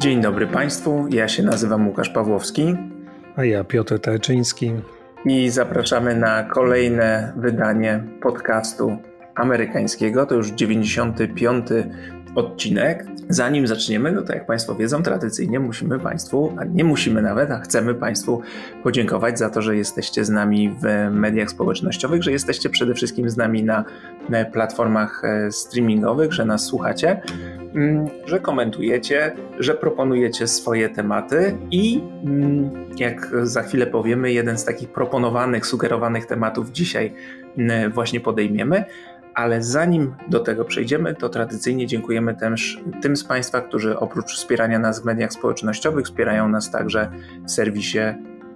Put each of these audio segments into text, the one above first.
Dzień dobry Państwu, ja się nazywam Łukasz Pawłowski. A ja Piotr Tarczyński. I zapraszamy na kolejne wydanie podcastu amerykańskiego. To już 95 odcinek. Zanim zaczniemy, no to jak Państwo wiedzą, tradycyjnie musimy Państwu, a nie musimy nawet, a chcemy Państwu podziękować za to, że jesteście z nami w mediach społecznościowych, że jesteście przede wszystkim z nami na platformach e, streamingowych, że nas słuchacie, mm, że komentujecie, że proponujecie swoje tematy i mm, jak za chwilę powiemy, jeden z takich proponowanych, sugerowanych tematów dzisiaj mm, właśnie podejmiemy. Ale zanim do tego przejdziemy, to tradycyjnie dziękujemy też tym z Państwa, którzy oprócz wspierania nas w mediach społecznościowych, wspierają nas także w serwisie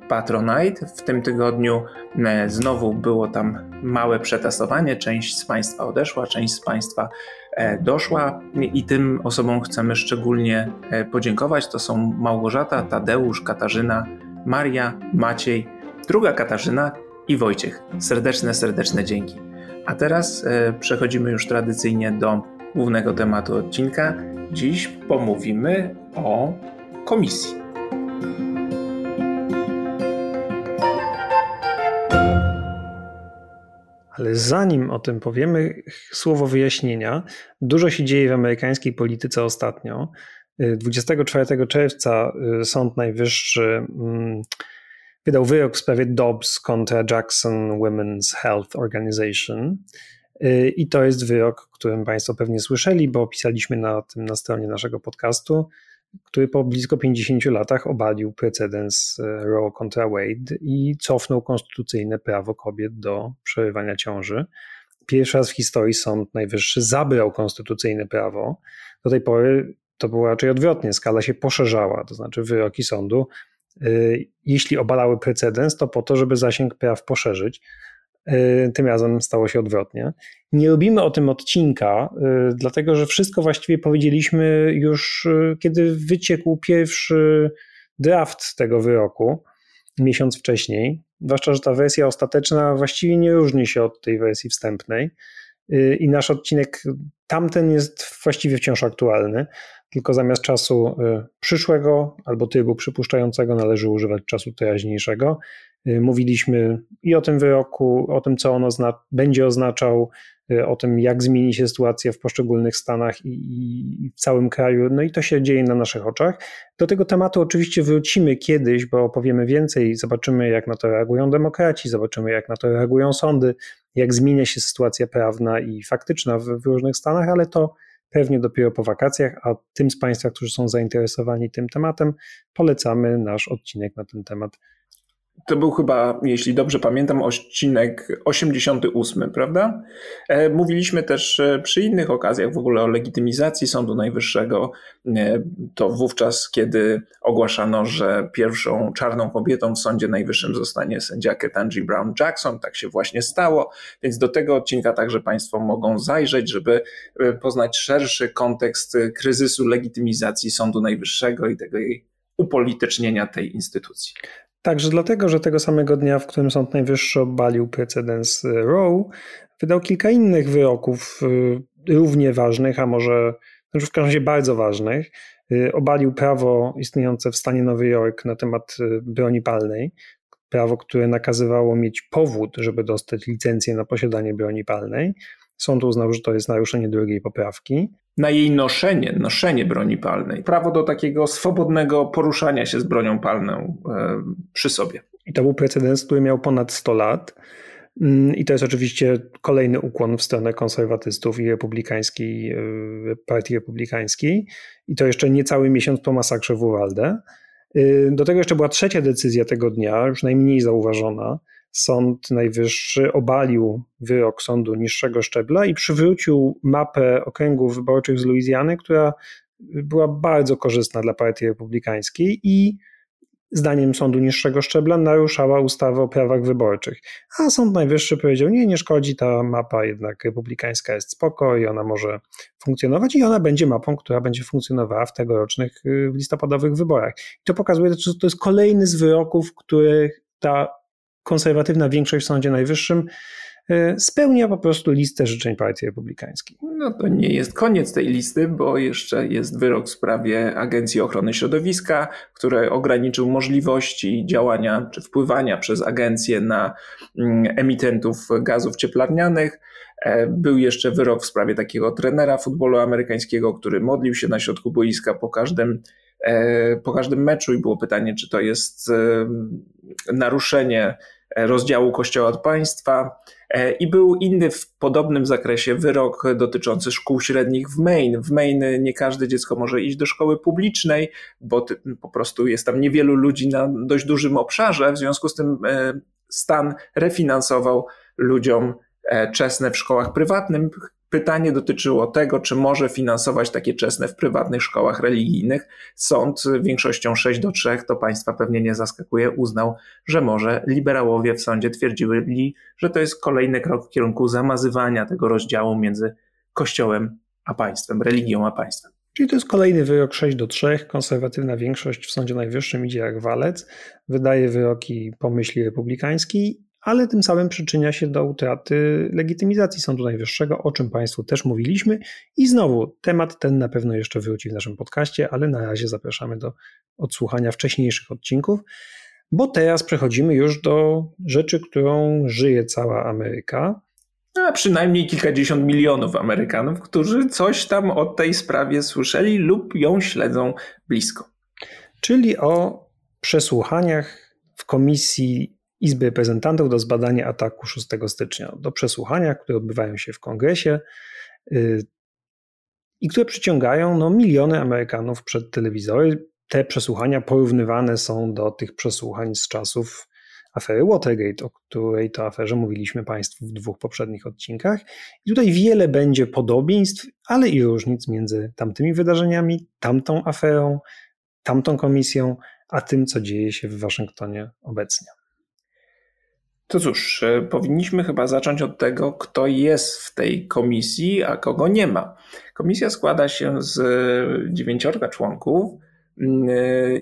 Patronite. W tym tygodniu e, znowu było tam małe przetasowanie. Część z Państwa odeszła, część z Państwa e, doszła i tym osobom chcemy szczególnie e, podziękować. To są Małgorzata, Tadeusz, Katarzyna, Maria, Maciej, druga Katarzyna i Wojciech. Serdeczne, serdeczne dzięki. A teraz przechodzimy już tradycyjnie do głównego tematu odcinka. Dziś pomówimy o komisji. Ale zanim o tym powiemy, słowo wyjaśnienia. Dużo się dzieje w amerykańskiej polityce ostatnio. 24 czerwca y, Sąd Najwyższy mm, wydał wyrok w sprawie Dobbs kontra Jackson Women's Health Organization. Y, I to jest wyrok, którym Państwo pewnie słyszeli, bo pisaliśmy na tym na stronie naszego podcastu który po blisko 50 latach obalił precedens e, Roe contra Wade i cofnął konstytucyjne prawo kobiet do przerywania ciąży. Pierwszy raz w historii Sąd Najwyższy zabrał konstytucyjne prawo. Do tej pory to było raczej odwrotnie, skala się poszerzała, to znaczy wyroki sądu, jeśli obalały precedens, to po to, żeby zasięg praw poszerzyć. E, tym razem stało się odwrotnie. Nie robimy o tym odcinka, e, dlatego że wszystko właściwie powiedzieliśmy już, kiedy wyciekł pierwszy draft tego wyroku, miesiąc wcześniej. Zwłaszcza, że ta wersja ostateczna właściwie nie różni się od tej wersji wstępnej. I nasz odcinek tamten jest właściwie wciąż aktualny, tylko zamiast czasu przyszłego albo trybu przypuszczającego należy używać czasu teraźniejszego. Y, mówiliśmy i o tym wyroku, o tym, co on ozna będzie oznaczał, y, o tym, jak zmieni się sytuacja w poszczególnych stanach i, i, w całym kraju. No i to się dzieje na naszych oczach. Do tego tematu oczywiście wrócimy kiedyś, bo opowiemy więcej, zobaczymy, jak na to reagują demokraci, zobaczymy, jak na to reagują sądy, jak zmienia się sytuacja prawna i faktyczna w, w różnych stanach, ale to pewnie dopiero po wakacjach, a tym z Państwa, którzy są zainteresowani tym tematem, polecamy nasz odcinek na ten temat to był chyba, jeśli dobrze pamiętam, odcinek 88, prawda? E, mówiliśmy też e, przy innych okazjach w ogóle o legitymizacji Sądu Najwyższego. E, to wówczas, kiedy ogłaszano, że pierwszą czarną kobietą w Sądzie Najwyższym zostanie sędzia Ketanji Brown Jackson. Tak się właśnie stało, więc do tego odcinka także Państwo mogą zajrzeć, żeby poznać szerszy kontekst kryzysu legitymizacji Sądu Najwyższego i tego jej upolitycznienia tej instytucji. Także dlatego, że tego samego dnia, w którym Sąd Najwyższy obalił precedens y, Roe, wydał kilka innych wyroków y, równie ważnych, a może znaczy w każdym razie bardzo ważnych. Y, obalił prawo istniejące w stanie Nowy Jork na temat broni palnej, prawo, które nakazywało mieć powód, żeby dostać licencję na posiadanie broni palnej. Sąd uznał, że to jest naruszenie drugiej poprawki na jej noszenie, noszenie broni palnej, prawo do takiego swobodnego poruszania się z bronią palną e, przy sobie. I to był precedens, który miał ponad 100 lat. Mm, I to jest oczywiście kolejny ukłon w stronę konserwatystów i republikańskiej, e, partii republikańskiej. I to jeszcze niecały miesiąc po masakrze w Uvalde. E, do tego jeszcze była trzecia decyzja tego dnia, już najmniej zauważona, Sąd Najwyższy obalił wyrok sądu niższego szczebla i przywrócił mapę okręgów wyborczych z Luizjany, która była bardzo korzystna dla Partii Republikańskiej i zdaniem sądu niższego szczebla naruszała ustawę o prawach wyborczych. A Sąd Najwyższy powiedział: Nie, nie szkodzi, ta mapa jednak republikańska jest spoko i ona może funkcjonować, i ona będzie mapą, która będzie funkcjonowała w tegorocznych w listopadowych wyborach. I to pokazuje, że to jest kolejny z wyroków, których ta konserwatywna większość w Sądzie Najwyższym e, spełnia po prostu listę życzeń Partii Republikańskiej. No to nie jest koniec tej listy, bo jeszcze jest wyrok w sprawie Agencji Ochrony Środowiska, który ograniczył możliwości działania czy wpływania przez agencję na mm, emitentów gazów cieplarnianych. E, był jeszcze wyrok w sprawie takiego trenera futbolu amerykańskiego, który modlił się na środku boiska po każdym, e, po każdym meczu i było pytanie, czy to jest naruszenie rozdziału Kościoła od państwa. E, I był inny w podobnym zakresie wyrok dotyczący szkół średnich w Maine. W Maine nie każde dziecko może iść do szkoły publicznej, bo po prostu jest tam niewielu ludzi na dość dużym obszarze. W związku z tym e, stan refinansował ludziom e, czesne w szkołach prywatnych, Pytanie dotyczyło tego, czy może finansować takie czesne w prywatnych szkołach religijnych. Sąd większością 6 do 3, to państwa pewnie nie zaskakuje, uznał, że może. Liberałowie w sądzie twierdzili, że to jest kolejny krok w kierunku zamazywania tego rozdziału między Kościołem a państwem, religią a państwem. Czyli to jest kolejny wyrok 6 do 3. Konserwatywna większość w Sądzie Najwyższym idzie jak walec, wydaje wyroki po myśli republikańskiej ale tym samym przyczynia się do utraty legitymizacji Sądu Najwyższego, o czym Państwu też mówiliśmy. I znowu temat ten na pewno jeszcze wróci w naszym podcaście, ale na razie zapraszamy do odsłuchania wcześniejszych odcinków, bo teraz przechodzimy już do rzeczy, którą żyje cała Ameryka. A przynajmniej kilkadziesiąt milionów Amerykanów, którzy coś tam o tej sprawie słyszeli lub ją śledzą blisko. Czyli o przesłuchaniach w komisji Izby Reprezentantów do zbadania ataku 6 stycznia, do przesłuchania, które odbywają się w kongresie y, i które przyciągają no, miliony Amerykanów przed telewizory. Te przesłuchania porównywane są do tych przesłuchań z czasów afery Watergate, o której to aferze mówiliśmy Państwu w dwóch poprzednich odcinkach. I tutaj wiele będzie podobieństw, ale i różnic między tamtymi wydarzeniami, tamtą aferą, tamtą komisją, a tym, co dzieje się w Waszyngtonie obecnie. To cóż, e, powinniśmy chyba zacząć od tego, kto jest w tej komisji, a kogo nie ma. Komisja składa się z dziewięciorga członków mm, e,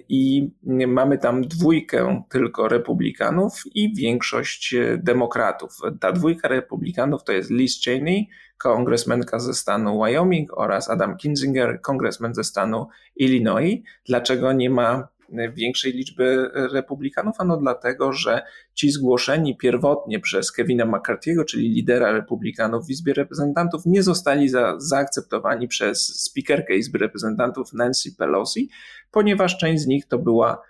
i mamy tam dwójkę tylko republikanów i większość e, demokratów. Ta dwójka republikanów to jest Liz Cheney, kongresmenka ze stanu Wyoming oraz Adam Kinzinger, kongresmen ze stanu Illinois. Dlaczego nie ma większej liczby republikanów? Ano dlatego, że ci zgłoszeni pierwotnie przez Kevina McCarthy'ego, czyli lidera republikanów w Izbie Reprezentantów, nie zostali za, zaakceptowani przez speakerkę Izby Reprezentantów Nancy Pelosi, ponieważ część z nich to była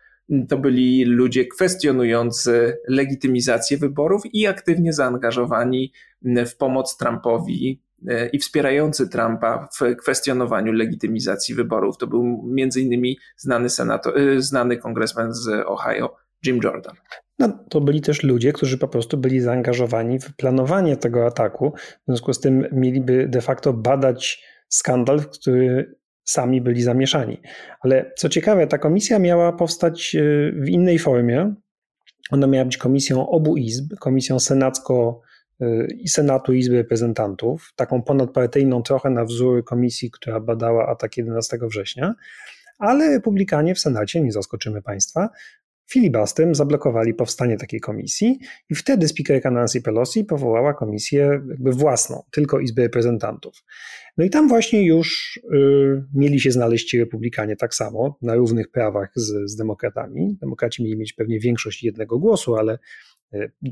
to byli ludzie kwestionujący legitymizację wyborów i aktywnie zaangażowani w pomoc Trumpowi i wspierający Trumpa w kwestionowaniu legitymizacji wyborów. To był między innymi znany, senator, e, znany kongresmen z Ohio, Jim Jordan. No, to byli też ludzie, którzy po prostu byli zaangażowani w planowanie tego ataku. W związku z tym mieliby de facto badać skandal, w który sami byli zamieszani. Ale co ciekawe, ta komisja miała powstać e, w innej formie. Ona miała być komisją obu izb, komisją senacko- i Senatu Izby Reprezentantów, taką ponadpartyjną trochę na wzór komisji, która badała atak 11 września, ale republikanie w Senacie, nie zaskoczymy Państwa, filibastrem zablokowali powstanie takiej komisji i wtedy speakerka Nancy Pelosi powołała komisję jakby własną, tylko Izby Reprezentantów. No i tam właśnie już y, mieli się znaleźć ci republikanie tak samo, na równych prawach z, z demokratami. Demokraci mieli mieć pewnie większość jednego głosu, ale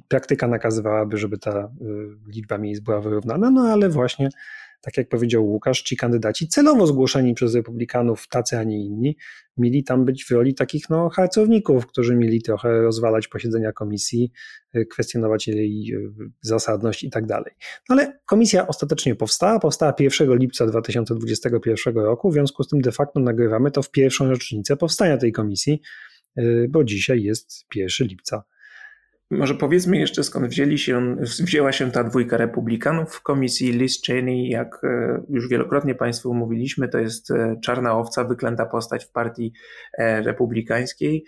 praktyka nakazywałaby, żeby ta e, liczba miejsc była wyrównana, no ale właśnie, tak jak powiedział Łukasz, ci kandydaci celowo zgłoszeni przez republikanów, tacy, a nie inni, mieli tam być w roli takich no, harcowników, którzy mieli trochę rozwalać posiedzenia komisji, e, kwestionować jej zasadność i tak dalej. No ale komisja ostatecznie powstała, powstała 1 lipca 2021 roku, w związku z tym de facto nagrywamy to w pierwszą rocznicę powstania tej komisji, bo dzisiaj jest 1 lipca może powiedzmy jeszcze, skąd wzięli się, wzięła się ta dwójka republikanów w komisji. Liz Cheney, jak e, już wielokrotnie Państwu mówiliśmy, to jest e, czarna owca, wyklęta postać w partii e, republikańskiej,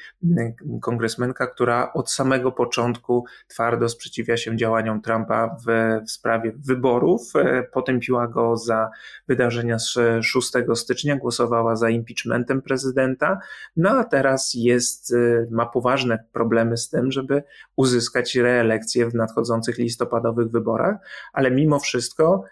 kongresmenka, która od samego początku twardo sprzeciwia się działaniom Trumpa w, w sprawie wyborów. Potępiła go za wydarzenia z 6 stycznia, głosowała za impeachmentem prezydenta, no a teraz jest, ma poważne problemy z tym, żeby uzyskać uzyskać reelekcję w nadchodzących listopadowych wyborach, ale mimo wszystko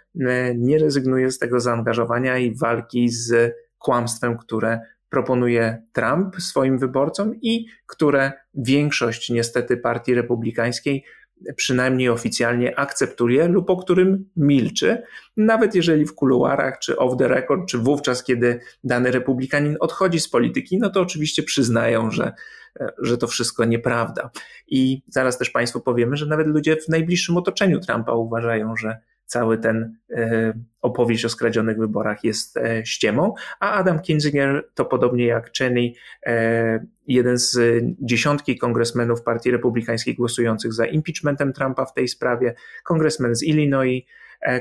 nie rezygnuje z tego zaangażowania i walki z kłamstwem, które proponuje Trump swoim wyborcom i które większość niestety partii republikańskiej przynajmniej oficjalnie akceptuje lub o którym milczy, nawet jeżeli w kuluarach, czy off the record, czy wówczas, kiedy dany republikanin odchodzi z polityki, no to oczywiście przyznają, że, że to wszystko nieprawda. I zaraz też Państwu powiemy, że nawet ludzie w najbliższym otoczeniu Trumpa uważają, że cały ten e, opowieść o skradzionych wyborach jest e, ściemą, a Adam Kinzinger to podobnie jak Cheney, e, jeden z dziesiątki kongresmenów Partii Republikańskiej głosujących za impeachmentem Trumpa w tej sprawie, kongresmen z Illinois,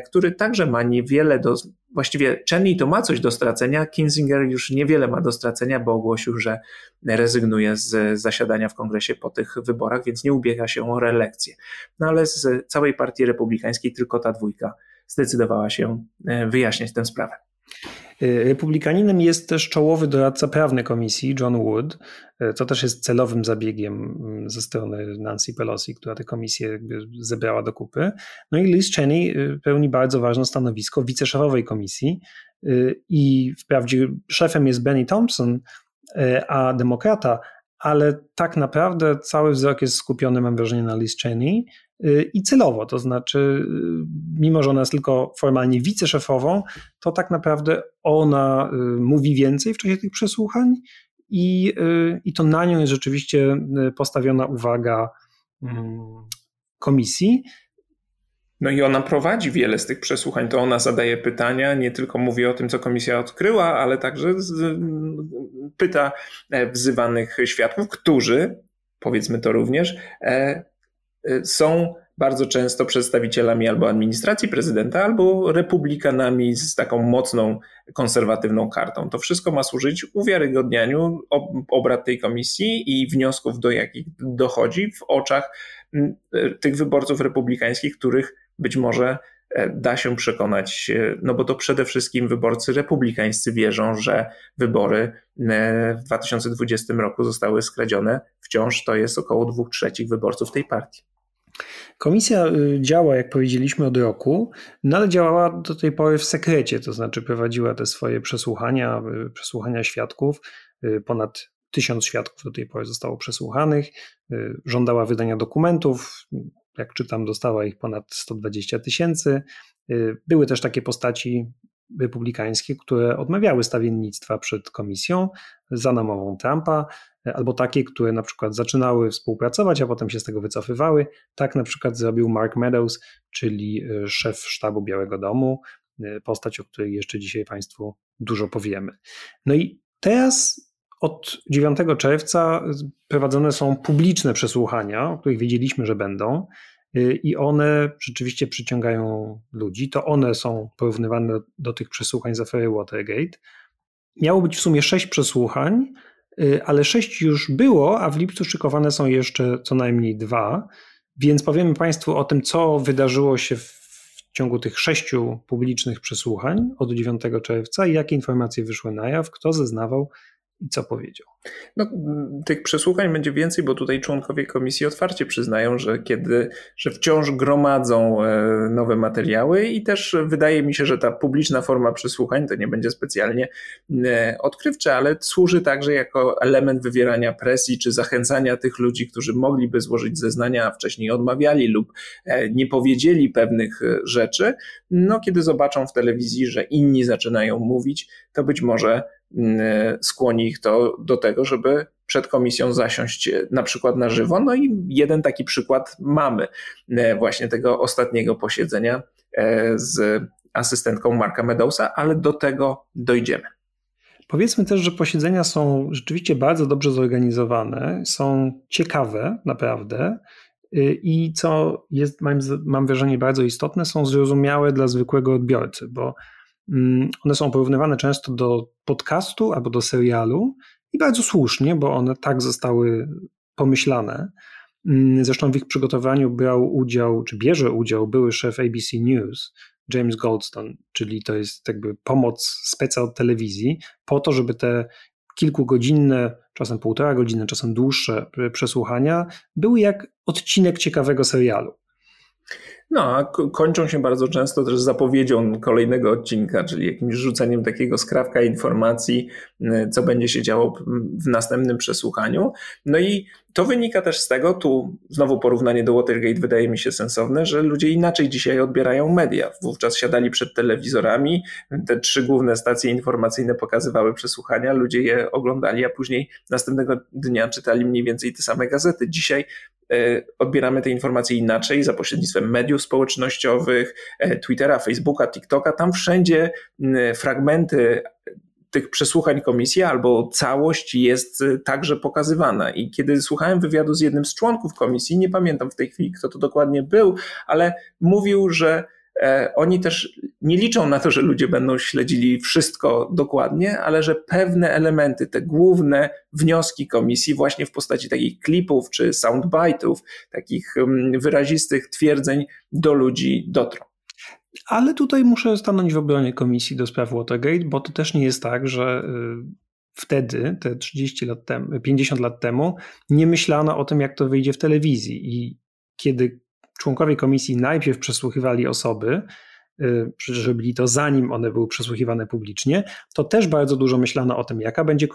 który także ma niewiele do, właściwie Cheney to ma coś do stracenia, Kinzinger już niewiele ma do stracenia, bo ogłosił, że rezygnuje z zasiadania w kongresie po tych wyborach, więc nie ubiega się o reelekcję. No ale z całej partii republikańskiej tylko ta dwójka zdecydowała się e, wyjaśniać tę sprawę. Y, republikaninem jest też czołowy doradca prawny komisji, John Wood, y, co też jest celowym zabiegiem mm, ze strony Nancy Pelosi, która tę komisję zebrała do kupy. No i Liz Cheney y, pełni bardzo ważne stanowisko wiceszefowej komisji i wprawdzie szefem jest Benny Thompson, a demokrata, ale tak naprawdę cały wzrok jest skupiony, mam wrażenie, na Liz Cheney i celowo, to znaczy, y, mimo że ona jest tylko formalnie wiceszefową, to tak naprawdę ona y, mówi więcej w czasie tych przesłuchań i, i to na nią jest rzeczywiście postawiona uwaga mm, komisji. No i ona prowadzi wiele z tych przesłuchań. To ona zadaje pytania, nie tylko mówi o tym, co komisja odkryła, ale także pyta e, wzywanych świadków, którzy, powiedzmy to również, e, są bardzo często przedstawicielami albo administracji prezydenta, albo republikanami z taką mocną, konserwatywną kartą. To wszystko ma służyć uwiarygodnianiu obrad tej komisji i wniosków, do jakich dochodzi w oczach tych wyborców republikańskich, których być może e, da się przekonać, e, no bo to przede wszystkim wyborcy republikańscy wierzą, że wybory e, w 2020 roku zostały skradzione. Wciąż to jest około dwóch trzecich wyborców tej partii. Komisja y, działa, jak powiedzieliśmy, od roku, no ale działała do tej pory w sekrecie, to znaczy prowadziła te swoje przesłuchania, y, przesłuchania świadków. Y, ponad tysiąc świadków do tej pory zostało przesłuchanych. Żądała wydania dokumentów, jak czytam, dostała ich ponad 120 tysięcy. Były też takie postaci republikańskie, które odmawiały stawiennictwa przed komisją za namową Trumpa, y, albo takie, które na przykład zaczynały współpracować, a potem się z tego wycofywały. Tak na przykład zrobił Mark Meadows, czyli y, szef sztabu Białego Domu, postać, o której jeszcze dzisiaj Państwu dużo powiemy. No i teraz od 9 czerwca prowadzone są publiczne przesłuchania, o których wiedzieliśmy, że będą, i one rzeczywiście przyciągają ludzi. To one są porównywane do tych przesłuchań z afery Watergate. Miało być w sumie sześć przesłuchań, y, ale sześć już było, a w lipcu szykowane są jeszcze co najmniej dwa. Więc powiemy Państwu o tym, co wydarzyło się w ciągu tych sześciu publicznych przesłuchań od 9 czerwca i jakie informacje wyszły na jaw, kto zeznawał i co powiedział. No, tych przesłuchań będzie więcej, bo tutaj członkowie komisji otwarcie przyznają, że kiedy, że wciąż gromadzą e, nowe materiały i też wydaje mi się, że ta publiczna forma przesłuchań to nie będzie specjalnie e, odkrywcze, ale służy także jako element wywierania presji czy zachęcania tych ludzi, którzy mogliby złożyć zeznania, a wcześniej odmawiali lub e, nie powiedzieli pewnych rzeczy. No, kiedy zobaczą w telewizji, że inni zaczynają mówić, to być może mm, skłoni ich to do tego, żeby przed komisją zasiąść e, na przykład na żywo. No i jeden taki przykład mamy e, właśnie tego ostatniego posiedzenia e, z asystentką Marka Medowsa, ale do tego dojdziemy. Powiedzmy też, że posiedzenia są rzeczywiście bardzo dobrze zorganizowane, są ciekawe naprawdę i co jest, mam, mam wrażenie, bardzo istotne, są zrozumiałe dla zwykłego odbiorcy, bo mm, one są porównywane często do podcastu albo do serialu i bardzo słusznie, bo one tak zostały pomyślane. Mm, zresztą w ich przygotowaniu brał udział, czy bierze udział były szef ABC News, James Goldstone, czyli to jest jakby pomoc speca od telewizji, po to, żeby te kilkugodzinne, czasem półtora godziny, czasem dłuższe przesłuchania były jak odcinek ciekawego serialu. No, a kończą się bardzo często też zapowiedzią kolejnego odcinka, czyli jakimś rzuceniem takiego skrawka informacji, co będzie się działo w następnym przesłuchaniu. No i to wynika też z tego, tu znowu porównanie do Watergate wydaje mi się sensowne, że ludzie inaczej dzisiaj odbierają media. Wówczas siadali przed telewizorami, te trzy główne stacje informacyjne pokazywały przesłuchania, ludzie je oglądali, a później następnego dnia czytali mniej więcej te same gazety. Dzisiaj e, odbieramy te informacje inaczej za pośrednictwem mediów społecznościowych, e, Twittera, Facebooka, TikToka. Tam wszędzie fragmenty tych przesłuchań komisji albo całość jest y, także pokazywana. I kiedy słuchałem wywiadu z jednym z członków komisji, nie pamiętam w tej chwili, kto to dokładnie był, ale mówił, że e, oni też nie liczą na to, że ludzie będą śledzili wszystko dokładnie, ale że pewne elementy, te główne wnioski komisji, właśnie w postaci takich klipów czy soundbite'ów, takich mm, wyrazistych twierdzeń do ludzi dotrą. Ale tutaj muszę stanąć w obronie Komisji do Spraw Watergate, bo to też nie jest tak, że y, wtedy, te 30 lat temu, 50 lat temu, nie myślano o tym, jak to wyjdzie w telewizji. I kiedy członkowie komisji najpierw przesłuchiwali osoby, y, przecież byli to zanim one były przesłuchiwane publicznie, to też bardzo dużo myślano o tym, jaka będzie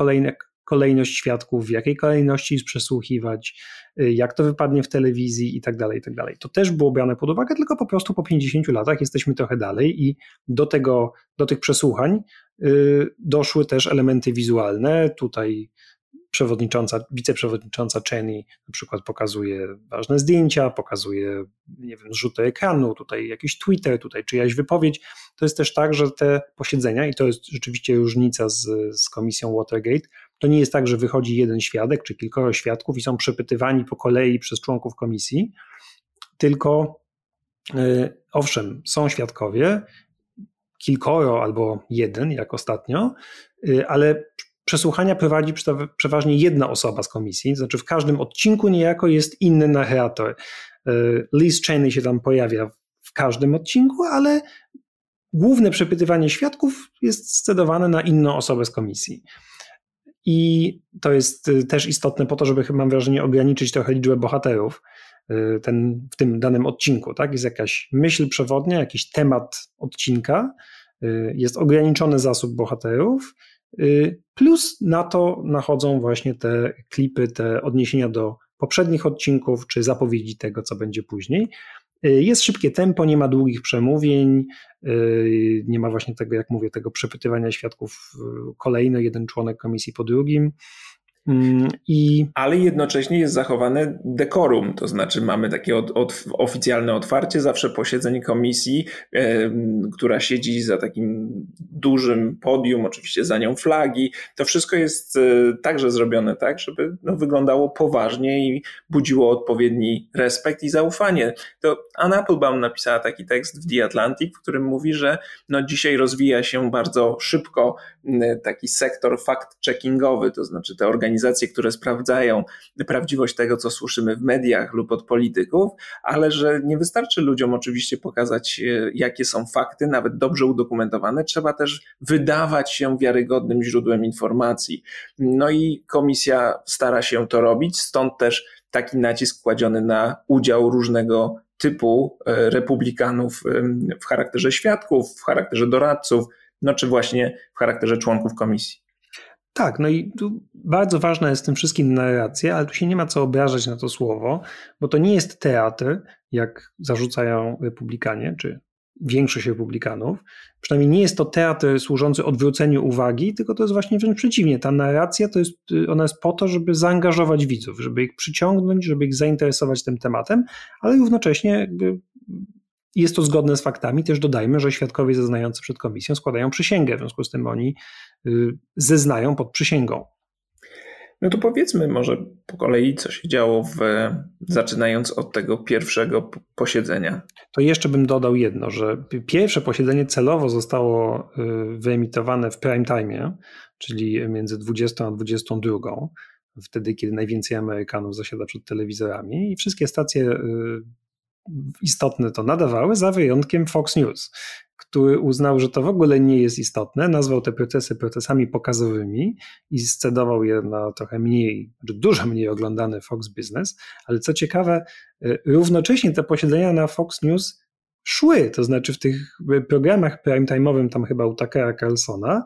kolejność świadków, w jakiej kolejności przesłuchiwać, y, jak to wypadnie w telewizji i tak dalej, i tak dalej. To też było brane pod uwagę, tylko po prostu po 50 latach jesteśmy trochę dalej i do, tego, do tych przesłuchań y, doszły też elementy wizualne. Tutaj przewodnicząca, wiceprzewodnicząca Cheney na przykład pokazuje ważne zdjęcia, pokazuje, nie wiem, zrzuty ekranu, tutaj jakiś Twitter, tutaj czyjaś wypowiedź. To jest też tak, że te posiedzenia, i to jest rzeczywiście różnica z, z komisją Watergate, to nie jest tak, że wychodzi jeden świadek czy kilkoro świadków i są przepytywani po kolei przez członków komisji, tylko yy, owszem, są świadkowie, kilkoro albo jeden, jak ostatnio, yy, ale przesłuchania prowadzi przeważnie jedna osoba z komisji, znaczy w każdym odcinku niejako jest inny narrator. Yy, Liz Cheney się tam pojawia w każdym odcinku, ale główne przepytywanie świadków jest scedowane na inną osobę z komisji. I to jest y, też istotne po to, żeby, mam wrażenie, ograniczyć trochę liczbę bohaterów y, ten, w tym danym odcinku. Tak? Jest jakaś myśl przewodnia, jakiś temat odcinka, jest ograniczony zasób bohaterów, plus na to nachodzą właśnie te klipy, te odniesienia do poprzednich odcinków, czy zapowiedzi tego, co będzie później. Y, jest szybkie tempo, nie ma długich przemówień, y, nie ma właśnie tego, jak mówię, tego przepytywania świadków y, kolejno, jeden członek komisji po drugim. Mm, I... Ale jednocześnie jest zachowane dekorum, to znaczy mamy takie od, od, oficjalne otwarcie zawsze posiedzeń komisji, e, która siedzi za takim dużym podium, oczywiście za nią flagi. To wszystko jest e, także zrobione tak, żeby no, wyglądało poważnie i budziło odpowiedni respekt i zaufanie. To Anna Applebaum napisała taki tekst w The Atlantic, w którym mówi, że no, dzisiaj rozwija się bardzo szybko taki sektor fact-checkingowy, to znaczy te organizacje, które sprawdzają prawdziwość tego, co słyszymy w mediach lub od polityków, ale że nie wystarczy ludziom oczywiście pokazać, e, jakie są fakty, nawet dobrze udokumentowane, trzeba też wydawać się wiarygodnym źródłem informacji. No i komisja stara się to robić, stąd też taki nacisk kładziony na udział różnego typu e, republikanów w charakterze świadków, w charakterze doradców, no czy właśnie w charakterze członków komisji. Tak, no i tu bardzo ważna jest w tym wszystkim narracja, ale tu się nie ma co obrażać na to słowo, bo to nie jest teatr, jak zarzucają republikanie, czy większość republikanów. Przynajmniej nie jest to teatr służący odwróceniu uwagi, tylko to jest właśnie wręcz przeciwnie. Ta narracja to jest, ona jest po to, żeby zaangażować widzów, żeby ich przyciągnąć, żeby ich zainteresować tym tematem, ale równocześnie jakby jest to zgodne z faktami. Też dodajmy, że świadkowie zeznający przed komisją składają przysięgę, w związku z tym oni y, zeznają pod przysięgą. No to powiedzmy może po kolei, co się działo, w, zaczynając od tego pierwszego posiedzenia. To jeszcze bym dodał jedno, że pierwsze posiedzenie celowo zostało y, wyemitowane w prime time, czyli między 20 a 22, wtedy kiedy najwięcej Amerykanów zasiada przed telewizorami i wszystkie stacje y, istotne, to nadawały, za wyjątkiem Fox News, który uznał, że to w ogóle nie jest istotne, nazwał te procesy procesami pokazowymi i scedował je na trochę mniej, dużo mniej oglądany Fox Business, ale co ciekawe, y, równocześnie te posiedzenia na Fox News szły, to znaczy w tych programach prime time'owym, tam chyba u Takera Carlsona,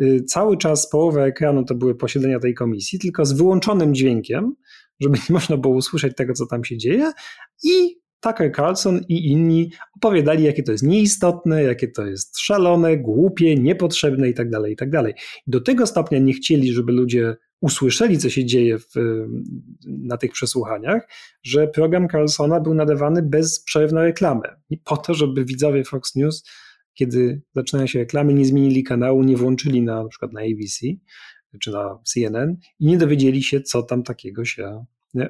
y, cały czas połowę ekranu to były posiedzenia tej komisji, tylko z wyłączonym dźwiękiem, żeby nie można było usłyszeć tego, co tam się dzieje i Tucker Carlson i inni opowiadali, jakie to jest nieistotne, jakie to jest szalone, głupie, niepotrzebne itd., tak itd. Tak do tego stopnia nie chcieli, żeby ludzie usłyszeli, co się dzieje w, na tych przesłuchaniach, że program Carlsona był nadawany bez przerw na reklamę. I po to, żeby widzowie Fox News, kiedy zaczynają się reklamy, nie zmienili kanału, nie włączyli na, na przykład na ABC czy na CNN i nie dowiedzieli się, co tam takiego się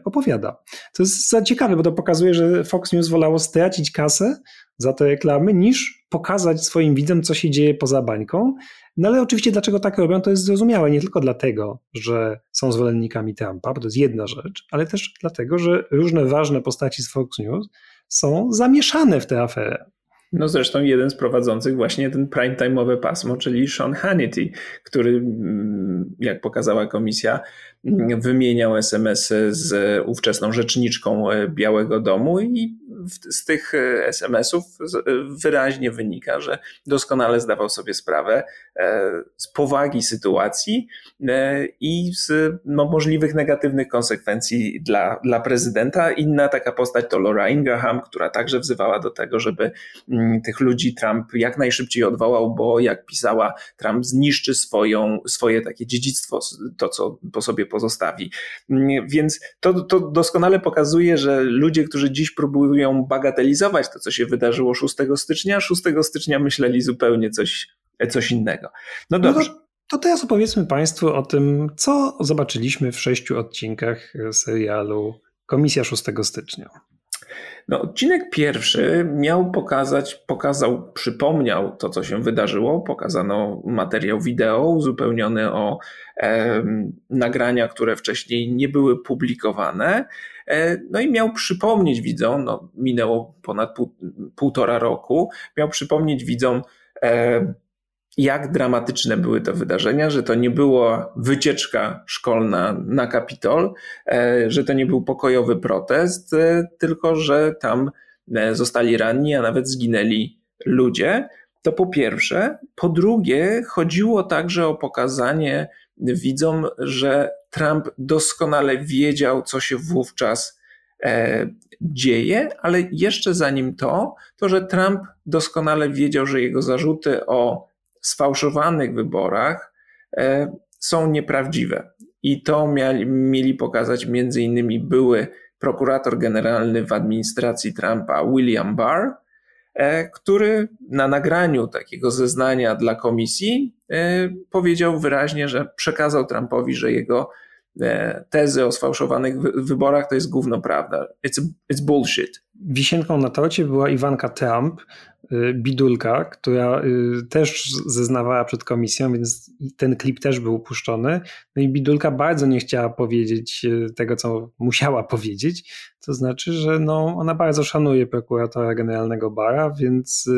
opowiada. To jest za ciekawe, bo to pokazuje, że Fox News wolało stracić kasę za te reklamy, niż pokazać swoim widzom, co się dzieje poza bańką. No ale oczywiście dlaczego tak robią, to jest zrozumiałe. Nie tylko dlatego, że są zwolennikami Trumpa, bo to jest jedna rzecz, ale też dlatego, że różne ważne postaci z Fox News są zamieszane w tę aferę. No zresztą jeden z prowadzących właśnie ten prime time'owe pasmo, czyli Sean Hannity, który, mm, jak pokazała komisja, wymieniał SMS-y z ówczesną rzeczniczką e, Białego Domu i z tych e, SMS-ów wyraźnie wynika, że doskonale zdawał sobie sprawę e, z powagi sytuacji i z no, możliwych negatywnych konsekwencji dla, dla prezydenta. Inna taka postać to Laura Ingraham, która także wzywała do tego, żeby mm, tych ludzi Trump jak najszybciej odwołał, bo jak pisała, Trump zniszczy swoją, swoje takie dziedzictwo, to co po sobie pozostawi. Więc to, to doskonale pokazuje, że ludzie, którzy dziś próbują bagatelizować to, co się wydarzyło 6 stycznia, 6 stycznia myśleli zupełnie coś, coś innego. No, dobrze. No to teraz opowiedzmy Państwu o tym, co zobaczyliśmy w sześciu odcinkach serialu Komisja 6 stycznia. No, odcinek pierwszy miał pokazać, pokazał, przypomniał to, co się wydarzyło. Pokazano materiał wideo uzupełniony o e, nagrania, które wcześniej nie były publikowane. E, no i miał przypomnieć widzom, no, minęło ponad pół, półtora roku, miał przypomnieć widzom, jak dramatyczne były te wydarzenia, że to nie była wycieczka szkolna na Kapitol, e, że to nie był pokojowy protest, e, tylko że tam e, zostali ranni, a nawet zginęli ludzie. To po pierwsze. Po drugie, chodziło także o pokazanie widzom, że Trump doskonale wiedział, co się wówczas dzieje, ale jeszcze zanim to, to że Trump doskonale wiedział, że jego zarzuty o sfałszowanych wyborach e, są nieprawdziwe. I to mieli, mieli pokazać między innymi były prokurator generalny w administracji Trumpa William Barr, e, który na nagraniu takiego zeznania dla komisji e, powiedział wyraźnie, że przekazał Trumpowi, że jego tezy o sfałszowanych wyborach to jest gówno prawda. It's, it's bullshit. Wisienką na torcie była Iwanka Trump, Y, Bidulka, która y, też zeznawała przed komisją, więc ten klip też był puszczony. No i Bidulka bardzo nie chciała powiedzieć y, tego, co musiała powiedzieć. To znaczy, że no, ona bardzo szanuje prokuratora generalnego Bara, więc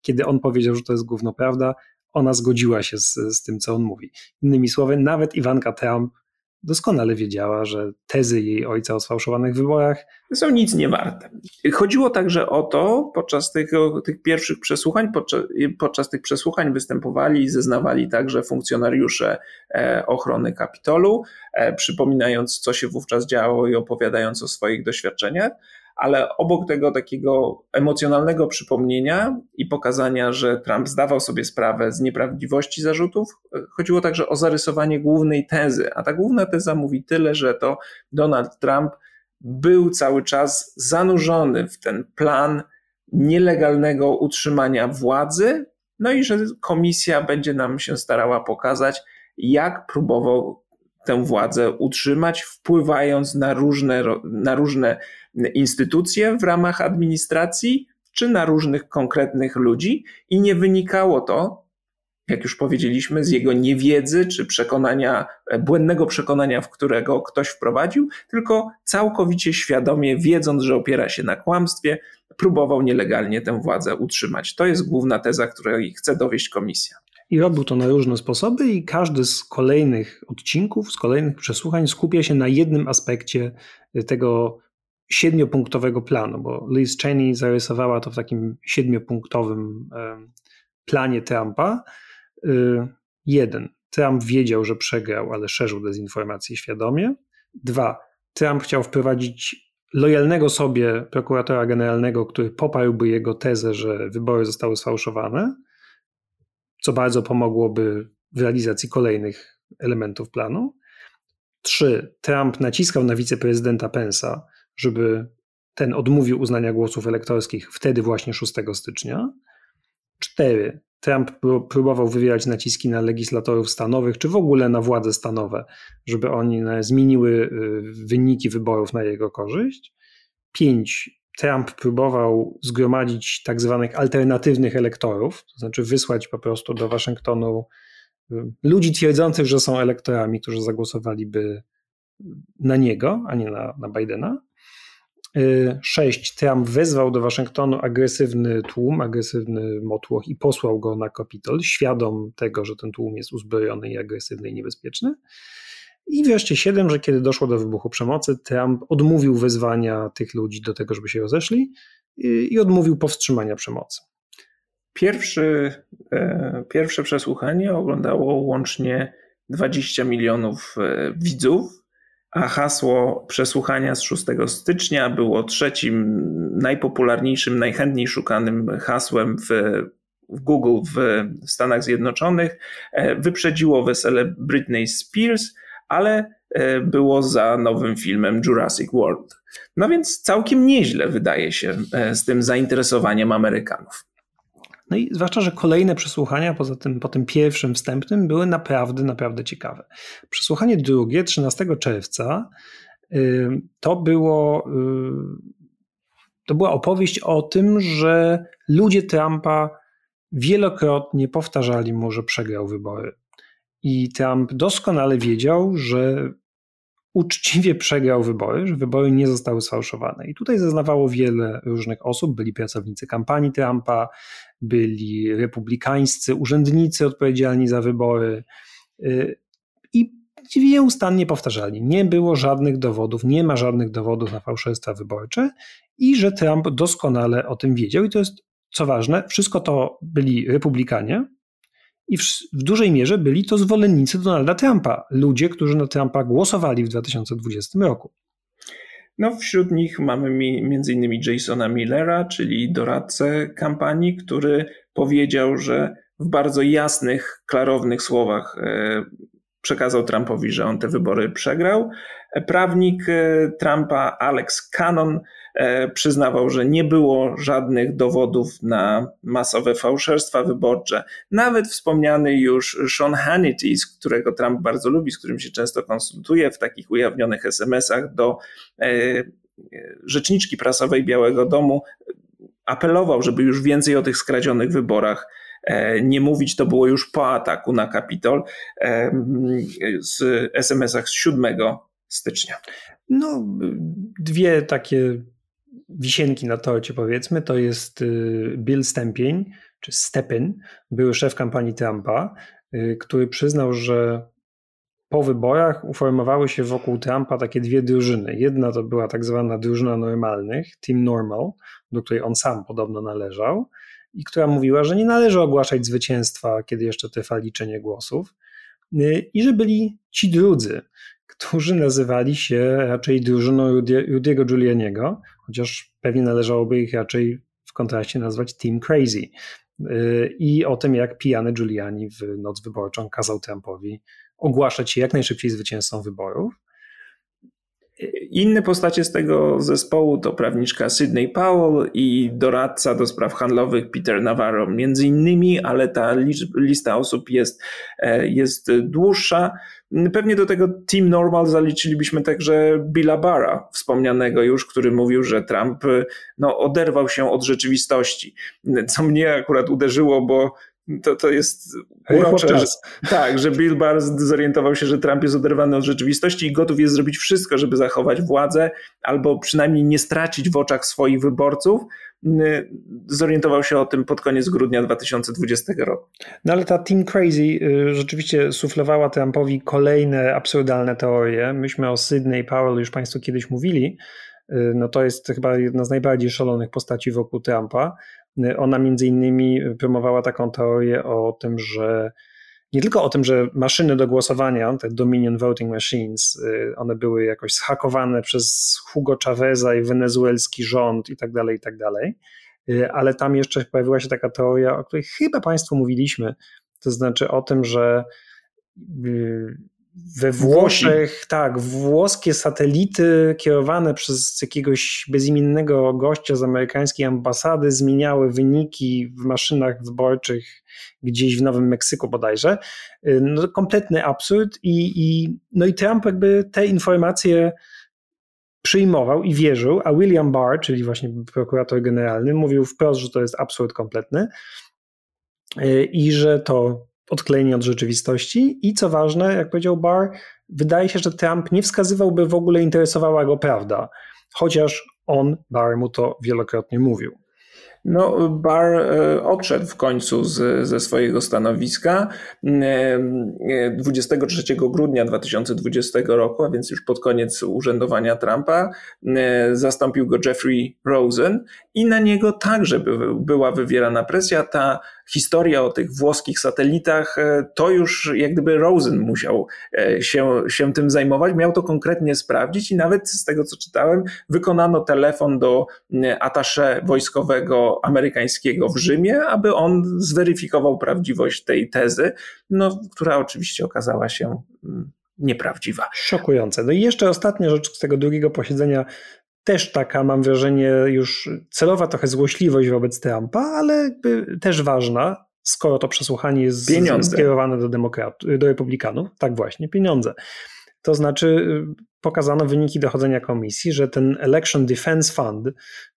kiedy on powiedział, że to jest gówno prawda, ona zgodziła się z, z tym, co on mówi. Innymi słowy, nawet Iwanka Trump doskonale wiedziała, że tezy jej ojca o sfałszowanych wyborach są nic nie warte. Chodziło także o to, podczas tych, tych pierwszych przesłuchań, podczas, podczas tych przesłuchań występowali i zeznawali także funkcjonariusze e, ochrony Kapitolu, e, przypominając, co się wówczas działo i opowiadając o swoich doświadczeniach ale obok tego takiego emocjonalnego przypomnienia i pokazania, że Trump zdawał sobie sprawę z nieprawdziwości zarzutów, chodziło także o zarysowanie głównej tezy. A ta główna teza mówi tyle, że to Donald Trump był cały czas zanurzony w ten plan nielegalnego utrzymania władzy, no i że komisja będzie nam się starała pokazać, jak próbował tę władzę utrzymać, wpływając na różne, na różne instytucje w ramach administracji, czy na różnych konkretnych ludzi, i nie wynikało to jak już powiedzieliśmy, z jego niewiedzy czy przekonania, błędnego przekonania, w którego ktoś wprowadził, tylko całkowicie świadomie, wiedząc, że opiera się na kłamstwie, próbował nielegalnie tę władzę utrzymać. To jest główna teza, której chce dowieść komisja. I robił to na różne sposoby, i każdy z kolejnych odcinków, z kolejnych przesłuchań skupia się na jednym aspekcie tego siedmiopunktowego planu, bo Liz Cheney zarysowała to w takim siedmiopunktowym planie Trumpa. Y, jeden, Trump wiedział, że przegrał, ale szerzył dezinformację świadomie. Dwa, Trump chciał wprowadzić lojalnego sobie prokuratora generalnego, który poparłby jego tezę, że wybory zostały sfałszowane, co bardzo pomogłoby w realizacji kolejnych elementów planu. Trzy, Trump naciskał na wiceprezydenta Pensa, żeby ten odmówił uznania głosów elektorskich wtedy właśnie 6 stycznia. Cztery, Trump próbował wywierać naciski na legislatorów stanowych, czy w ogóle na władze stanowe, żeby oni zmieniły y, wyniki wyborów na jego korzyść. Pięć, Trump próbował zgromadzić tak zwanych alternatywnych elektorów, to znaczy wysłać po prostu do Waszyngtonu y, ludzi twierdzących, że są elektorami, którzy zagłosowaliby na niego, a nie na, na Bidena. 6 Trump wezwał do Waszyngtonu agresywny tłum, agresywny motłoch i posłał go na Kapitol, świadom tego, że ten tłum jest uzbrojony i agresywny i niebezpieczny. I wreszcie 7, że kiedy doszło do wybuchu przemocy, Trump odmówił wezwania tych ludzi do tego, żeby się rozeszli i odmówił powstrzymania przemocy. Pierwszy, e, pierwsze przesłuchanie oglądało łącznie 20 milionów e, widzów a hasło przesłuchania z 6 stycznia było trzecim najpopularniejszym, najchętniej szukanym hasłem w, w Google w Stanach Zjednoczonych. E, wyprzedziło wesele Britney Spears, ale e, było za nowym filmem Jurassic World. No więc całkiem nieźle wydaje się e, z tym zainteresowaniem Amerykanów. No i zwłaszcza, że kolejne przesłuchania poza tym, po tym pierwszym wstępnym były naprawdę, naprawdę ciekawe. Przesłuchanie drugie, 13 czerwca, to było to była opowieść o tym, że ludzie Trumpa wielokrotnie powtarzali mu, że przegrał wybory. I Trump doskonale wiedział, że uczciwie przegrał wybory, że wybory nie zostały sfałszowane. I tutaj zeznawało wiele różnych osób. Byli pracownicy kampanii Trumpa, byli republikańscy urzędnicy odpowiedzialni za wybory y, i nieustannie powtarzali, nie było żadnych dowodów, nie ma żadnych dowodów na fałszerstwa wyborcze i że Trump doskonale o tym wiedział i to jest, co ważne, wszystko to byli republikanie, i w, w, dużej mierze byli to zwolennicy Donalda Trumpa, ludzie, którzy na Trumpa głosowali w 2020 roku. No, wśród nich mamy innymi Jasona Millera, czyli doradcę kampanii, który powiedział, że w bardzo jasnych, klarownych słowach e, przekazał Trumpowi, że on te wybory przegrał. Prawnik e, Trumpa, Alex Cannon, e, przyznawał, że nie było żadnych dowodów na masowe fałszerstwa wyborcze. Nawet wspomniany już Sean Hannity, którego Trump bardzo lubi, z którym się często konsultuje w takich ujawnionych SMS-ach do e, rzeczniczki prasowej Białego Domu, apelował, żeby już więcej o tych skradzionych wyborach nie mówić, to było już po ataku na Kapitol z SMS-ach z 7 stycznia. No, dwie takie wisienki na torcie powiedzmy, to jest y, Bill Stępień, czy Stepin, były szef kampanii Trumpa, y, który przyznał, że po wyborach uformowały się wokół Trumpa takie dwie drużyny. Jedna to była tak zwana drużyna normalnych, Team Normal, do której on sam podobno należał i która mówiła, że nie należy ogłaszać zwycięstwa, kiedy jeszcze trwa liczenie głosów y, i że byli ci drudzy, którzy nazywali się raczej drużyną Rudy'ego Giulianiego, chociaż pewnie należałoby ich raczej w kontraście nazwać Team Crazy. Y, I o tym, jak pijany Giuliani w noc wyborczą kazał Trumpowi ogłaszać się jak najszybciej zwycięzcą wyborów. Inne postacie z tego zespołu to prawniczka Sydney Powell i doradca do spraw handlowych Peter Navarro, między innymi, ale ta lista osób jest, e, jest dłuższa. Pewnie do tego Team Normal zaliczylibyśmy także Billa Barra, wspomnianego już, który mówił, że Trump no, oderwał się od rzeczywistości. Co mnie akurat uderzyło, bo to, to jest urocze, że, tak, że Bill Barr zorientował się, że Trump jest oderwany od rzeczywistości i gotów jest zrobić wszystko, żeby zachować władzę albo przynajmniej nie stracić w oczach swoich wyborców. Zorientował się o tym pod koniec grudnia 2020 roku. No ale ta Team Crazy y, rzeczywiście suflowała Trumpowi kolejne absurdalne teorie. Myśmy o Sydney Powell już Państwu kiedyś mówili. Y, no to jest chyba jedna z najbardziej szalonych postaci wokół Trumpa. Y, ona między innymi promowała taką teorię o tym, że nie tylko o tym, że maszyny do głosowania, te Dominion Voting Machines, y, one były jakoś zhakowane przez Hugo Chaveza i wenezuelski rząd i tak dalej, i tak dalej, ale tam jeszcze pojawiła się taka teoria, o której chyba Państwu mówiliśmy, to znaczy o tym, że we Włoszech, Włosi. tak, włoskie satelity kierowane przez jakiegoś bezimiennego gościa z amerykańskiej ambasady zmieniały wyniki w maszynach wyborczych gdzieś w Nowym Meksyku bodajże. Y, no, kompletny absurd i, i, no i Trump jakby te informacje przyjmował i wierzył, a William Barr, czyli właśnie prokurator generalny, mówił wprost, że to jest absurd kompletny y, i że to odklejenie od rzeczywistości i co ważne, jak powiedział Barr, wydaje się, że Trump nie wskazywałby w ogóle interesowała go prawda, chociaż on, Barr mu to wielokrotnie mówił. No, Barr e, odszedł w końcu z, ze swojego stanowiska 23 e, e, grudnia 2020 roku, a więc już pod koniec urzędowania Trumpa, zastąpił go Jeffrey Rosen i na niego także była wywierana presja. Ta historia o tych włoskich satelitach, to już jak gdyby Rosen musiał się, się tym zajmować, miał to konkretnie sprawdzić i nawet z tego co czytałem, wykonano telefon do atasze wojskowego amerykańskiego w Rzymie, aby on zweryfikował prawdziwość tej tezy, no, która oczywiście okazała się nieprawdziwa. Szokujące. No i jeszcze ostatnia rzecz z tego drugiego posiedzenia też taka, mam wrażenie, już celowa trochę złośliwość wobec Trumpa, ale też ważna, skoro to przesłuchanie jest pieniądze. skierowane do, demokratów, do republikanów. Tak właśnie, pieniądze. To znaczy y, pokazano wyniki dochodzenia komisji, że ten Election Defense Fund,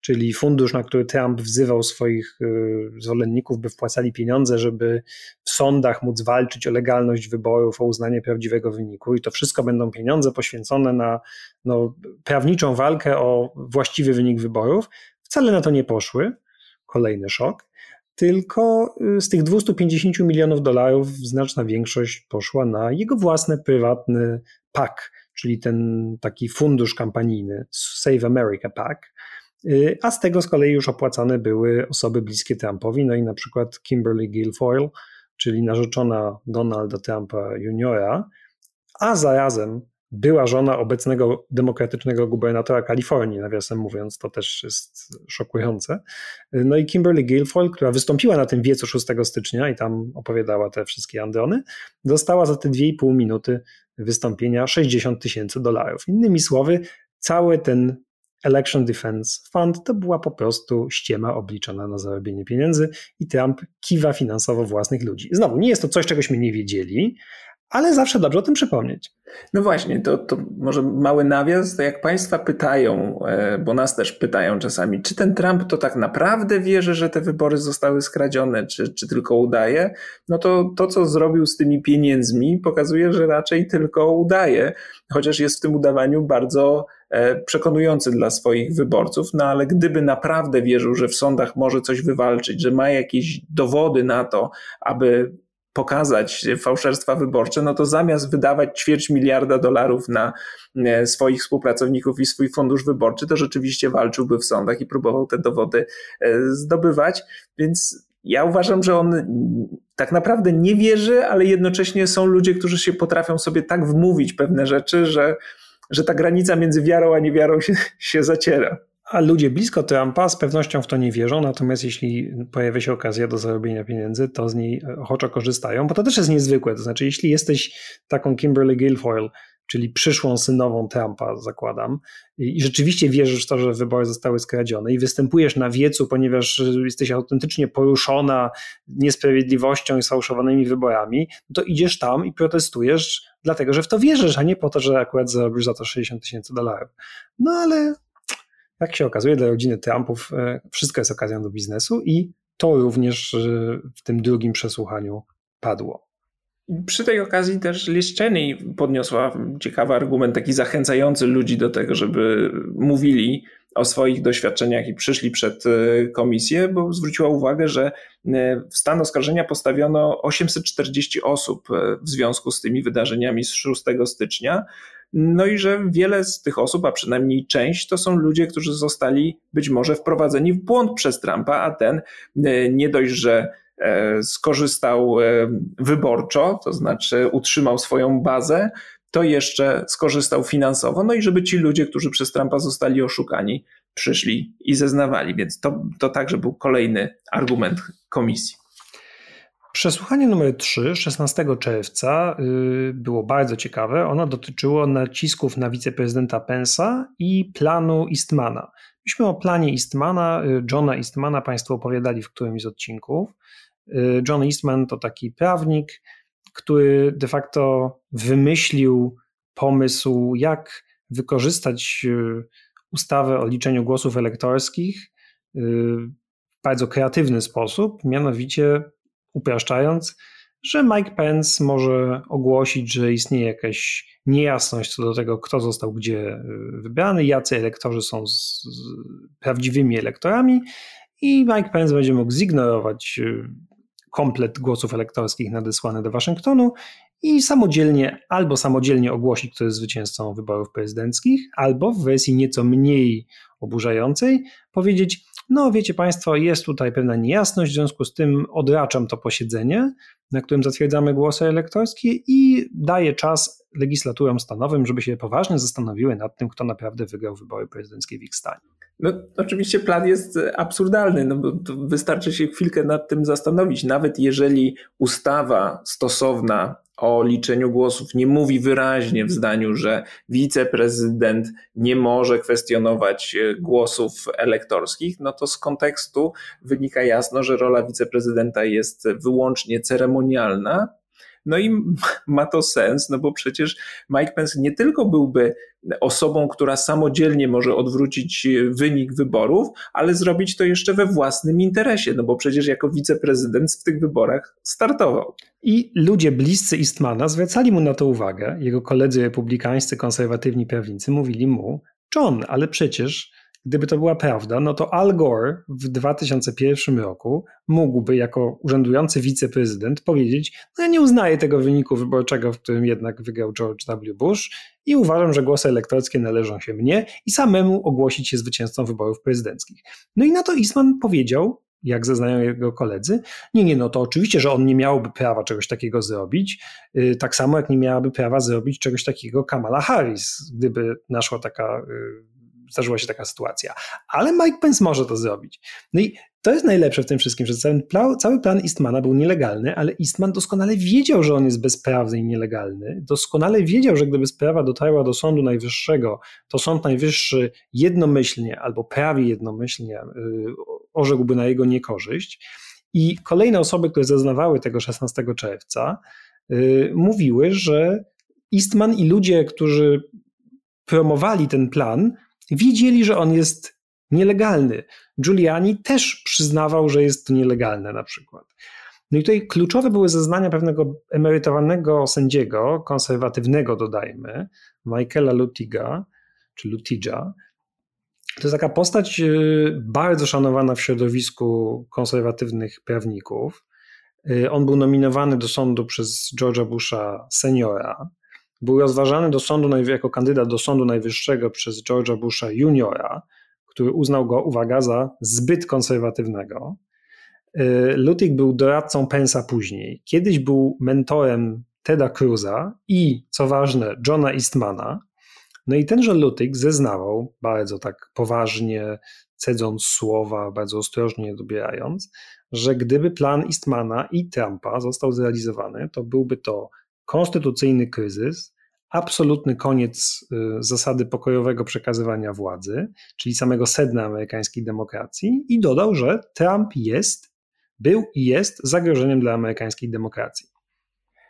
czyli fundusz, na który Trump wzywał swoich y, zwolenników, by wpłacali pieniądze, żeby w sądach móc walczyć o legalność wyborów, o uznanie prawdziwego wyniku, i to wszystko będą pieniądze poświęcone na no, prawniczą walkę o właściwy wynik wyborów, wcale na to nie poszły. Kolejny szok tylko y, z tych 250 milionów dolarów znaczna większość poszła na jego własny prywatny PAC, czyli ten taki fundusz kampanijny Save America PAC, y, a z tego z kolei już opłacane były osoby bliskie Trumpowi, no i na przykład Kimberly Guilfoyle, czyli narzeczona Donalda Trumpa juniora, a zarazem była żona obecnego demokratycznego gubernatora Kalifornii, nawiasem mówiąc, to też jest szokujące. No i Kimberly Guilfoyle, która wystąpiła na tym wiecu 6 stycznia i tam opowiadała te wszystkie androny, dostała za te 2,5 minuty wystąpienia 60 tysięcy dolarów. Innymi słowy, cały ten Election Defense Fund to była po prostu ściema obliczona na zarobienie pieniędzy i Trump kiwa finansowo własnych ludzi. Znowu, nie jest to coś, czegośmy nie wiedzieli, ale zawsze dobrze o tym przypomnieć. No właśnie, to, to może mały nawias, to jak Państwa pytają, e, bo nas też pytają czasami, czy ten Trump to tak naprawdę wierzy, że te wybory zostały skradzione, czy, czy tylko udaje, no to to, co zrobił z tymi pieniędzmi, pokazuje, że raczej tylko udaje, chociaż jest w tym udawaniu bardzo e, przekonujący dla swoich wyborców, no ale gdyby naprawdę wierzył, że w sądach może coś wywalczyć, że ma jakieś dowody na to, aby pokazać fałszerstwa wyborcze, no to zamiast wydawać ćwierć miliarda dolarów na e, swoich współpracowników i swój fundusz wyborczy, to rzeczywiście walczyłby w sądach i próbował te dowody e, zdobywać. Więc ja uważam, że on tak naprawdę nie wierzy, ale jednocześnie są ludzie, którzy się potrafią sobie tak wmówić pewne rzeczy, że, że ta granica między wiarą a niewiarą się, się zaciera. A ludzie blisko Trumpa z pewnością w to nie wierzą, natomiast jeśli pojawia się okazja do zarobienia pieniędzy, to z niej ochoczo korzystają, bo to też jest niezwykłe. To znaczy, jeśli jesteś taką Kimberly Guilfoyle, czyli przyszłą synową Trumpa, zakładam, i rzeczywiście wierzysz w to, że wybory zostały skradzione i występujesz na wiecu, ponieważ jesteś autentycznie poruszona niesprawiedliwością i sfałszowanymi wyborami, to idziesz tam i protestujesz dlatego, że w to wierzysz, a nie po to, że akurat zarobisz za to 60 tysięcy dolarów. No ale jak się okazuje, dla rodziny Trumpów e, wszystko jest okazją do biznesu i to również w tym drugim przesłuchaniu padło. Przy tej okazji też Liz Cheney podniosła ciekawy argument, taki zachęcający ludzi do tego, żeby mówili o swoich doświadczeniach i przyszli przed e, komisję, bo zwróciła uwagę, że e, w stan oskarżenia postawiono 840 osób e, w związku z tymi wydarzeniami z 6 stycznia. No i że wiele z tych osób, a przynajmniej część, to są ludzie, którzy zostali być może wprowadzeni w błąd przez Trumpa, a ten nie dość, że skorzystał wyborczo, to znaczy utrzymał swoją bazę, to jeszcze skorzystał finansowo, no i żeby ci ludzie, którzy przez Trumpa zostali oszukani, przyszli i zeznawali. Więc to, to także był kolejny argument komisji. Przesłuchanie numer 3, 16 czerwca, y, było bardzo ciekawe. Ono dotyczyło nacisków na wiceprezydenta Pensa i planu Eastmana. Myśmy o planie Eastmana, y, Johna Eastmana, Państwu opowiadali w którymś z odcinków. Y, John Eastman to taki prawnik, który de facto wymyślił pomysł, jak wykorzystać ustawę o liczeniu głosów elektorskich w bardzo kreatywny sposób, mianowicie upraszczając, że Mike Pence może ogłosić, że istnieje jakaś niejasność co do tego, kto został gdzie e, wybrany, jacy elektorzy są z, z prawdziwymi elektorami, i Mike Pence będzie mógł zignorować komplet głosów elektorskich nadesłany do Waszyngtonu i samodzielnie albo samodzielnie ogłosić, kto jest zwycięzcą wyborów prezydenckich, albo w wersji nieco mniej oburzającej powiedzieć: No, wiecie Państwo, jest tutaj pewna niejasność, w związku z tym odraczam to posiedzenie, na którym zatwierdzamy głosy elektorskie i daję czas legislaturom stanowym, żeby się poważnie zastanowiły nad tym, kto naprawdę wygrał wybory prezydenckie w ich stanie. No, oczywiście plan jest absurdalny, no bo wystarczy się chwilkę nad tym zastanowić. Nawet jeżeli ustawa stosowna o liczeniu głosów nie mówi wyraźnie w zdaniu, że wiceprezydent nie może kwestionować e, głosów elektorskich, no to z kontekstu wynika jasno, że rola wiceprezydenta jest wyłącznie ceremonialna, no i ma to sens, no bo przecież Mike Pence nie tylko byłby osobą, która samodzielnie może odwrócić wynik wyborów, ale zrobić to jeszcze we własnym interesie, no bo przecież jako wiceprezydent w tych wyborach startował. I ludzie bliscy Eastmana zwracali mu na to uwagę. Jego koledzy republikańscy, konserwatywni prawnicy mówili mu: John, ale przecież Gdyby to była prawda, no to Al Gore w 2001 roku mógłby jako urzędujący wiceprezydent powiedzieć: No ja nie uznaję tego wyniku wyborczego, w którym jednak wygrał George W. Bush i uważam, że głosy elektorskie należą się mnie i samemu ogłosić się zwycięzcą wyborów prezydenckich. No i na to Eastman powiedział, jak zeznają jego koledzy. Nie, nie, no to oczywiście, że on nie miałby prawa czegoś takiego zrobić, y, tak samo jak nie miałaby prawa zrobić czegoś takiego Kamala Harris, gdyby naszła taka y, zdarzyła się taka sytuacja. Ale Mike Pence może to zrobić. No i to jest najlepsze w tym wszystkim, że cały plan, Eastmana był nielegalny, ale Eastman doskonale wiedział, że on jest bezprawny i nielegalny. Doskonale wiedział, że gdyby sprawa dotarła do Sądu Najwyższego, to Sąd Najwyższy jednomyślnie albo prawie jednomyślnie yy, orzekłby na jego niekorzyść. I kolejne osoby, które zeznawały tego 16 czerwca, yy, mówiły, że Eastman i ludzie, którzy promowali ten plan, wiedzieli, że on jest nielegalny. Giuliani też przyznawał, że jest to nielegalne na przykład. No i tutaj kluczowe były zeznania pewnego emerytowanego sędziego, konserwatywnego dodajmy, Michaela Lutiga, czy Lutidża. To jest taka postać y, bardzo szanowana w środowisku konserwatywnych prawników. Y, on był nominowany do sądu przez George'a Busha seniora. Był rozważany do sądu, jako kandydat do Sądu Najwyższego przez George'a Busha juniora, który uznał go, uwaga, za zbyt konserwatywnego. Y, Lutig był doradcą Pensa później. Kiedyś był mentorem Teda Cruza i, co ważne, Johna Eastmana. No i tenże Lutig zeznawał, bardzo tak poważnie, cedząc słowa, bardzo ostrożnie dobierając, że gdyby plan Eastmana i Trumpa został zrealizowany, to byłby to konstytucyjny kryzys, absolutny koniec y, zasady pokojowego przekazywania władzy, czyli samego sedna amerykańskiej demokracji, i dodał, że Trump jest, był i jest zagrożeniem dla amerykańskiej demokracji.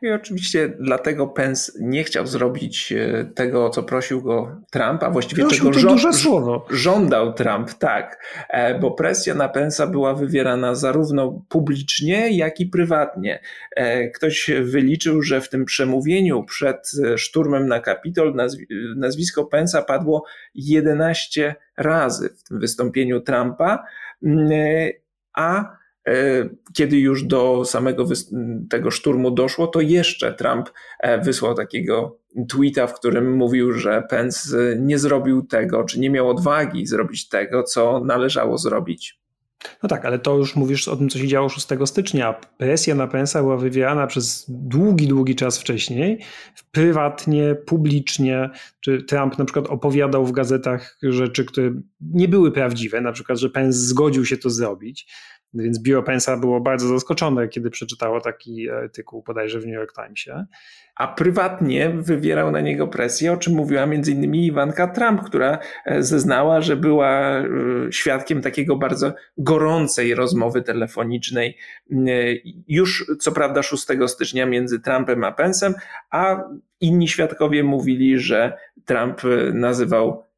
I oczywiście dlatego Pence nie chciał zrobić e, tego, co prosił go Trump, a właściwie Prosił czego słowo. żądał Trump, tak, e, bo presja na Pence'a była wywierana zarówno publicznie, jak i prywatnie. E, ktoś wyliczył, że w tym przemówieniu przed szturmem na Kapitol nazwisko Pence'a padło 11 razy w tym wystąpieniu Trumpa, a E, kiedy już do samego tego szturmu doszło, to jeszcze Trump e, wysłał takiego tweeta, w którym mówił, że Pence nie zrobił tego, czy nie miał odwagi zrobić tego, co należało zrobić. No tak, ale to już mówisz o tym, co się działo 6 stycznia. Presja na Pence'a była wywierana przez długi, długi czas wcześniej, prywatnie, publicznie. Czy Trump na przykład opowiadał w gazetach rzeczy, które nie były prawdziwe, na przykład, że Pence zgodził się to zrobić. Więc biuro Pensa było bardzo zaskoczone, kiedy przeczytało taki artykuł bodajże w New York Timesie. A prywatnie wywierał na niego presję, o czym mówiła innymi Iwanka Trump, która e, zeznała, że była e, świadkiem takiego bardzo gorącej rozmowy telefonicznej e, już co prawda 6 stycznia między Trumpem a Pensem, a inni świadkowie mówili, że Trump nazywał E,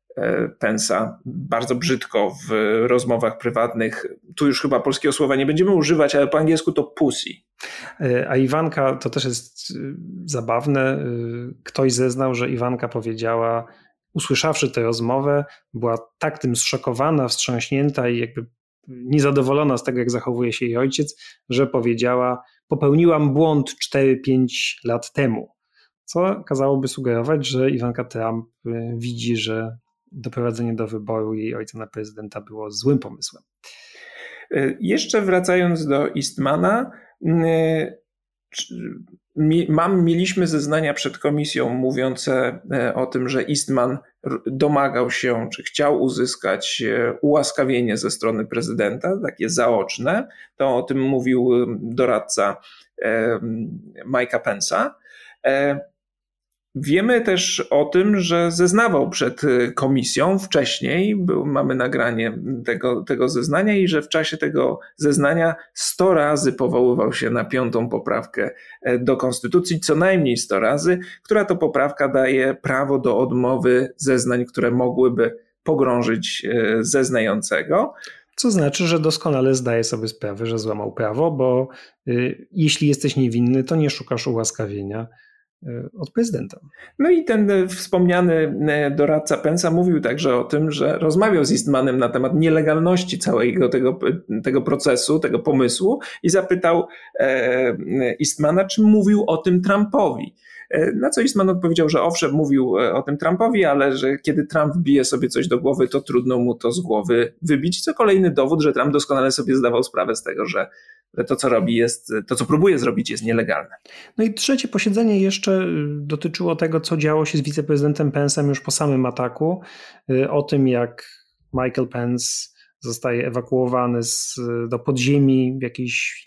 Pensa bardzo brzydko w rozmowach prywatnych. Tu już chyba polskiego słowa nie będziemy używać, ale po angielsku to pussy. E, a Iwanka, to też jest e, zabawne, ktoś zeznał, że Iwanka powiedziała, usłyszawszy tę rozmowę, była tak tym zszokowana, wstrząśnięta i jakby niezadowolona z tego, jak zachowuje się jej ojciec, że powiedziała: Popełniłam błąd 4-5 lat temu. Co kazałoby sugerować, że Iwanka Trump widzi, że doprowadzenie do wyboru jej ojca na prezydenta było złym pomysłem. E, jeszcze wracając do Eastmana, mam, mieliśmy zeznania przed komisją mówiące e, o tym, że Eastman domagał się, czy chciał uzyskać e, ułaskawienie ze strony prezydenta, takie zaoczne. To o tym mówił doradca Mike'a Pence'a. Wiemy też o tym, że zeznawał przed y, komisją wcześniej, był, mamy nagranie tego, tego zeznania i że w czasie tego zeznania 100 razy powoływał się na piątą poprawkę e, do konstytucji, co najmniej 100 razy, która to poprawka daje prawo do odmowy zeznań, które mogłyby pogrążyć e, zeznającego. Co znaczy, że doskonale zdaje sobie sprawę, że złamał prawo, bo y, jeśli jesteś niewinny, to nie szukasz ułaskawienia od prezydenta. No i ten e, wspomniany e, doradca Pensa mówił także o tym, że rozmawiał z Eastmanem na temat nielegalności całego tego, tego procesu, tego pomysłu i zapytał Eastmana, czy mówił o tym Trumpowi. Na co Eastman odpowiedział, że owszem, mówił o tym Trumpowi, ale że kiedy Trump bije sobie coś do głowy, to trudno mu to z głowy wybić. Co kolejny dowód, że Trump doskonale sobie zdawał sprawę z tego, że to, co robi, jest, to, co próbuje zrobić, jest nielegalne. No i trzecie posiedzenie jeszcze y, dotyczyło tego, co działo się z wiceprezydentem Pence'em już po samym ataku, y, o tym, jak Michael Pence zostaje ewakuowany z, do podziemi w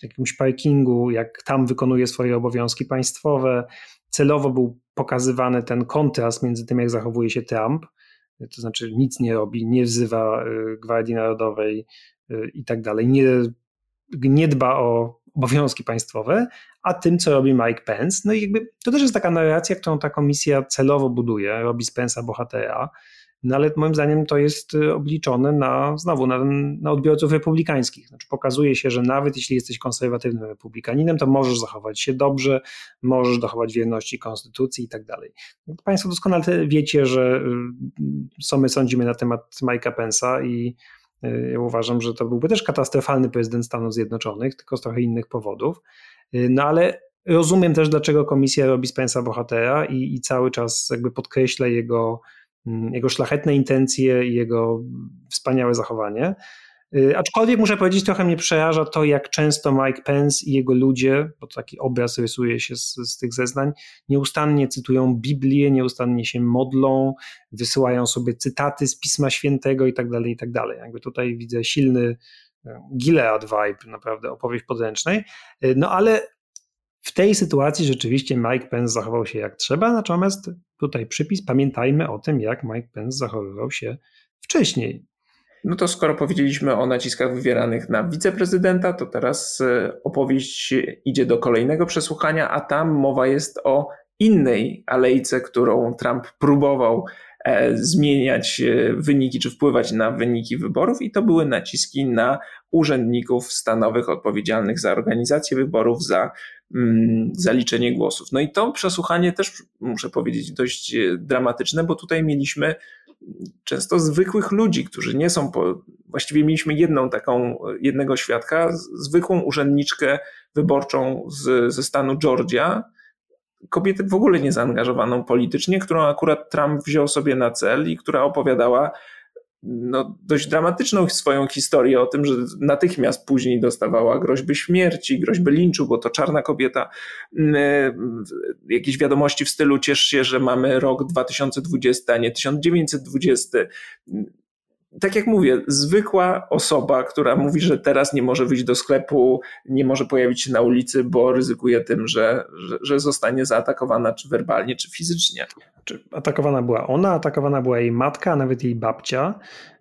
jakimś parkingu, jak tam wykonuje swoje obowiązki państwowe. Celowo był pokazywany ten kontrast między tym, jak zachowuje się Trump, to znaczy nic nie robi, nie wzywa y, Gwardii Narodowej i tak dalej, nie nie dba o obowiązki państwowe, a tym, co robi Mike Pence. No i jakby to też jest taka narracja, którą ta komisja celowo buduje, robi z Pence'a bohatera, no ale moim zdaniem to jest y, obliczone na, znowu, na, na odbiorców republikańskich. Znaczy pokazuje się, że nawet jeśli jesteś konserwatywnym republikaninem, to możesz zachować się dobrze, możesz dochować wierności konstytucji i tak dalej. Państwo doskonale wiecie, że y, co my sądzimy na temat Mike'a Pence'a i Y, ja uważam, że to byłby też katastrofalny prezydent Stanów Zjednoczonych, tylko z trochę innych powodów. No ale rozumiem też, dlaczego komisja robi Spensa bohatera i, i cały czas jakby podkreśla jego, jego szlachetne intencje i jego wspaniałe zachowanie. Y, aczkolwiek muszę powiedzieć, trochę mnie przeraża to, jak często Mike Pence i jego ludzie, bo taki obraz rysuje się z, z, tych zeznań, nieustannie cytują Biblię, nieustannie się modlą, wysyłają sobie cytaty z Pisma Świętego i tak dalej, i tak. Jakby tutaj widzę silny e, Gilead vibe, naprawdę opowieść podręcznej. E, no ale w tej sytuacji rzeczywiście Mike Pence zachował się jak trzeba, natomiast tutaj przypis, pamiętajmy o tym, jak Mike Pence zachowywał się wcześniej. No to skoro powiedzieliśmy o naciskach wywieranych na wiceprezydenta, to teraz opowieść idzie do kolejnego przesłuchania, a tam mowa jest o innej alejce, którą Trump próbował E, zmieniać e, wyniki czy wpływać na wyniki wyborów, i to były naciski na urzędników stanowych odpowiedzialnych za organizację wyborów, za mm, zaliczenie głosów. No i to przesłuchanie też, muszę powiedzieć, dość e, dramatyczne, bo tutaj mieliśmy często zwykłych ludzi, którzy nie są, po, właściwie mieliśmy jedną taką, jednego świadka, zwykłą urzędniczkę wyborczą z, ze stanu Georgia, kobietę w ogóle nie zaangażowaną politycznie, którą akurat Trump wziął sobie na cel i która opowiadała no, dość dramatyczną swoją historię o tym, że natychmiast później dostawała groźby śmierci, groźby linczu, bo to czarna kobieta. Mm, e, jakieś wiadomości w stylu ciesz się, że mamy rok 2020, a nie 1920 tak jak mówię, zwykła osoba, która mówi, że teraz nie może wyjść do sklepu, nie może pojawić się na ulicy, bo ryzykuje tym, że, że, że zostanie zaatakowana czy werbalnie, czy fizycznie. Atakowana była ona, atakowana była jej matka, a nawet jej babcia.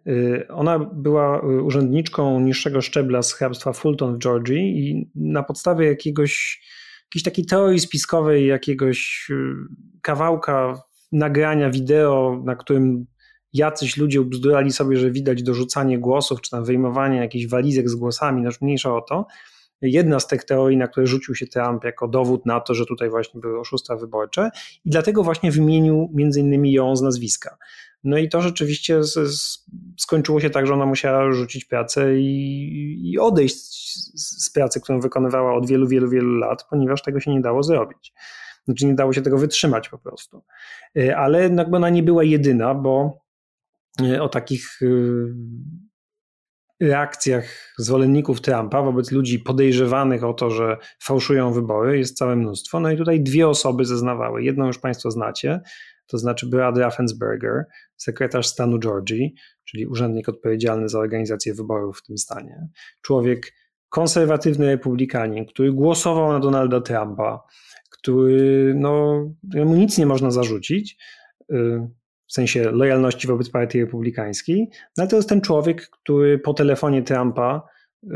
Y, ona była urzędniczką niższego szczebla z hrabstwa Fulton w Georgii i na podstawie jakiegoś, jakiejś takiej teorii spiskowej, jakiegoś y, kawałka nagrania wideo, na którym jacyś ludzie ubzdurali sobie, że widać dorzucanie głosów, czy tam wyjmowanie jakichś walizek z głosami, no mniejsza o to. Jedna z tych teorii, na które rzucił się Trump jako dowód na to, że tutaj właśnie były oszustwa wyborcze i dlatego właśnie wymienił między innymi ją z nazwiska. No i to rzeczywiście skończyło się tak, że ona musiała rzucić pracę i, i odejść z, pracy, którą wykonywała od wielu, wielu, wielu lat, ponieważ tego się nie dało zrobić. Znaczy nie dało się tego wytrzymać po prostu. Y, ale jakby ona nie była jedyna, bo E, o takich e, reakcjach zwolenników Trumpa wobec ludzi podejrzewanych o to, że fałszują wybory, jest całe mnóstwo. No i tutaj dwie osoby zeznawały. Jedną już Państwo znacie, to znaczy Brad Raffensberger, sekretarz stanu Georgii, czyli urzędnik odpowiedzialny za organizację wyborów w tym stanie. Człowiek konserwatywny republikanin, który głosował na Donalda Trumpa, który, no, mu nic nie można zarzucić y, w sensie lojalności wobec partii republikańskiej, no to jest ten człowiek, który po telefonie Trumpa, y,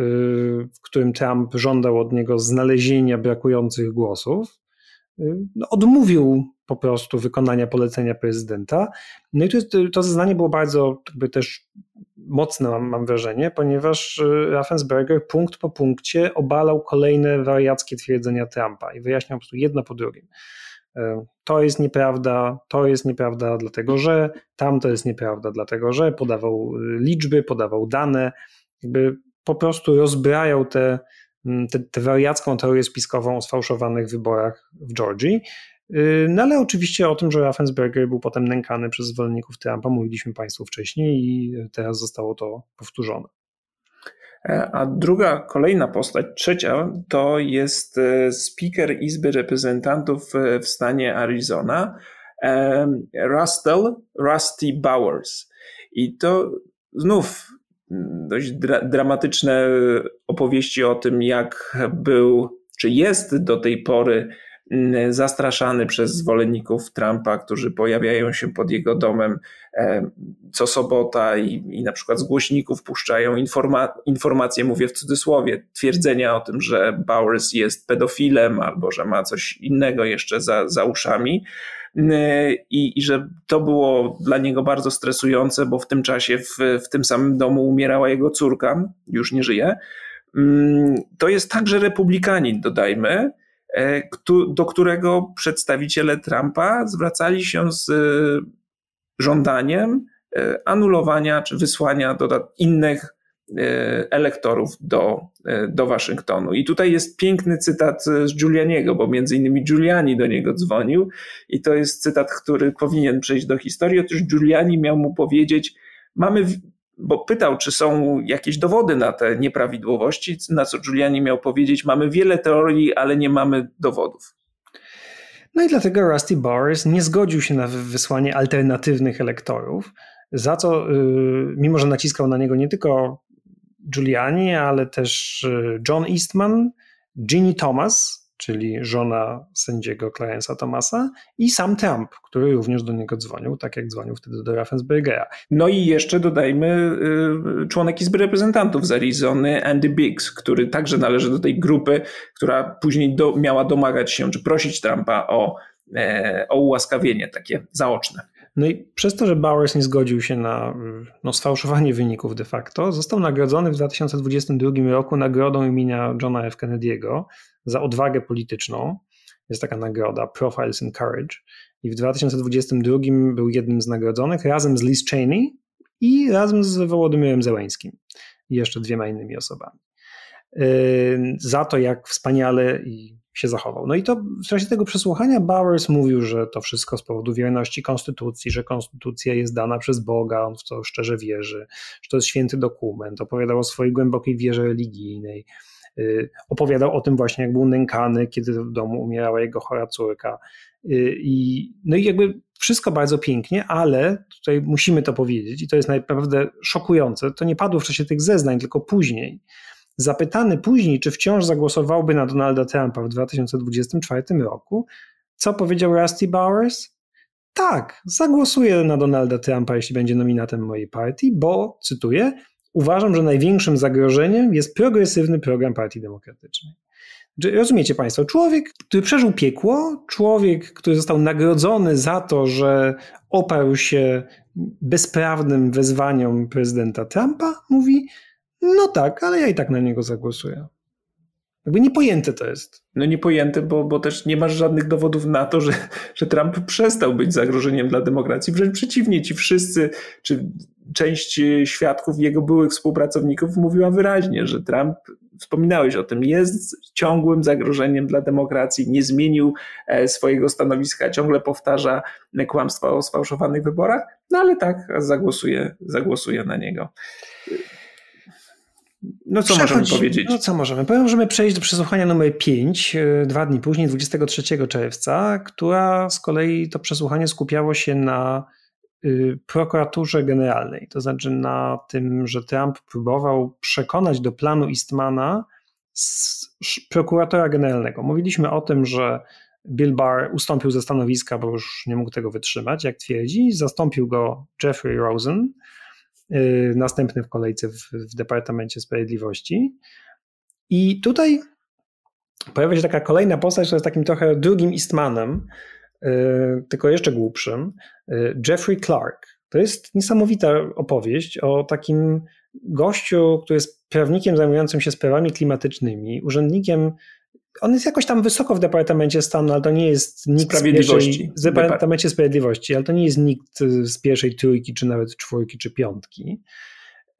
w którym Trump żądał od niego znalezienia brakujących głosów, y, no odmówił po prostu wykonania polecenia prezydenta. No i to, jest, to zeznanie było bardzo jakby też mocne, mam, mam wrażenie, ponieważ y, Raffensberger punkt po punkcie obalał kolejne wariackie twierdzenia Trumpa i wyjaśniał po prostu jedno po drugim. E, to jest nieprawda, to jest nieprawda, dlatego że, tamto jest nieprawda, dlatego że podawał y, liczby, podawał dane, jakby po prostu rozbrajał tę te, te, te wariacką teorię spiskową o sfałszowanych wyborach w Georgii. Y, no ale oczywiście o tym, że Raffensberger był potem nękany przez zwolenników Trumpa, mówiliśmy Państwu wcześniej i teraz zostało to powtórzone. E, a druga, kolejna postać, trzecia, to jest e, speaker Izby Reprezentantów w stanie Arizona, e, Rustel, Rusty Bowers. I to znów dość dra dramatyczne opowieści o tym, jak był, czy jest do tej pory zastraszany przez zwolenników Trumpa, którzy pojawiają się pod jego domem e, co sobota i, i na przykład z głośników puszczają informa informacje, mówię w cudzysłowie, twierdzenia o tym, że Bowers jest pedofilem albo że ma coś innego jeszcze za, za uszami. I, I, że to było dla niego bardzo stresujące, bo w tym czasie w, w tym samym domu umierała jego córka, już nie żyje. To jest także republikanin, dodajmy, do którego przedstawiciele Trumpa zwracali się z e, żądaniem e, anulowania czy wysłania innych elektorów do, do Waszyngtonu. I tutaj jest piękny cytat z Giulianiego, bo między innymi Giuliani do niego dzwonił i to jest cytat, który powinien przejść do historii. Otóż Giuliani miał mu powiedzieć, mamy bo pytał, czy są jakieś dowody na te nieprawidłowości, na co Giuliani miał powiedzieć, mamy wiele teorii, ale nie mamy dowodów. No i dlatego Rusty Bowers nie zgodził się na wysłanie alternatywnych elektorów, za co, y, mimo że naciskał na niego nie tylko Giuliani, ale też y, John Eastman, Ginny Thomas, czyli żona sędziego Clarence'a Thomasa i sam Trump, który również do niego dzwonił, tak jak dzwonił wtedy do Raffenspergera. No i jeszcze dodajmy y, członek Izby Reprezentantów z Arizony, Andy Biggs, który także należy do tej grupy, która później do, miała domagać się, czy prosić Trumpa o, e, o ułaskawienie takie zaoczne. No i przez to, że Bowers nie zgodził się na no, sfałszowanie wyników de facto, został nagrodzony w 2022 roku nagrodą imienia Johna F. Kennedy'ego za odwagę polityczną. Jest taka nagroda Profiles in Courage. I w 2022 był jednym z nagrodzonych razem z Liz Cheney i razem z Wołodymyrem Zełańskim i jeszcze dwiema innymi osobami. Yy, za to, jak wspaniale i się zachował. No i to w czasie tego przesłuchania Bowers mówił, że to wszystko z powodu wierności konstytucji, że konstytucja jest dana przez Boga, on w to szczerze wierzy, że to jest święty dokument. Opowiadał o swojej głębokiej wierze religijnej. Y, opowiadał o tym właśnie, jak był nękany, kiedy w domu umierała jego chora córka. Y, I, no i jakby wszystko bardzo pięknie, ale tutaj musimy to powiedzieć, i to jest naprawdę szokujące. To nie padło w czasie tych zeznań, tylko później. Zapytany później, czy wciąż zagłosowałby na Donalda Trumpa w 2024 roku, co powiedział Rusty Bowers? Tak, zagłosuję na Donalda Trumpa, jeśli będzie nominatem mojej partii, bo, cytuję, uważam, że największym zagrożeniem jest progresywny program Partii Demokratycznej. Rozumiecie Państwo, człowiek, który przeżył piekło, człowiek, który został nagrodzony za to, że oparł się bezprawnym wezwaniom prezydenta Trumpa, mówi: no tak, ale ja i tak na niego zagłosuję. Jakby niepojęte to jest. No niepojęte, bo, bo też nie masz żadnych dowodów na to, że, że Trump przestał być zagrożeniem dla demokracji. Wręcz przeciwnie, ci wszyscy, czy część świadków, jego byłych współpracowników mówiła wyraźnie, że Trump, wspominałeś o tym, jest ciągłym zagrożeniem dla demokracji, nie zmienił e, swojego stanowiska, ciągle powtarza kłamstwa o sfałszowanych wyborach, no ale tak, zagłosuje, zagłosuje na niego. No co możemy powiedzieć? No co możemy? Możemy przejść do przesłuchania numer 5, e, dwa dni później, 23 czerwca, która z kolei to przesłuchanie skupiało się na y, prokuraturze generalnej, to znaczy na tym, że Trump próbował przekonać do planu Eastmana prokuratora generalnego. Mówiliśmy o tym, że Bill Barr ustąpił ze stanowiska, bo już nie mógł tego wytrzymać, jak twierdzi. Zastąpił go Jeffrey Rosen, następny w kolejce w, w Departamencie Sprawiedliwości. I tutaj pojawia się taka kolejna postać, która jest takim trochę drugim Eastmanem, y, tylko jeszcze głupszym, y, Jeffrey Clark. To jest niesamowita opowieść o takim gościu, który jest prawnikiem zajmującym się sprawami klimatycznymi, urzędnikiem on jest jakoś tam wysoko w Departamencie Stanu, ale to nie jest nikt Sprawiedliwości. z pierwszej, w Departamencie Sprawiedliwości, ale to nie jest nikt z pierwszej trójki, czy nawet czwórki, czy piątki.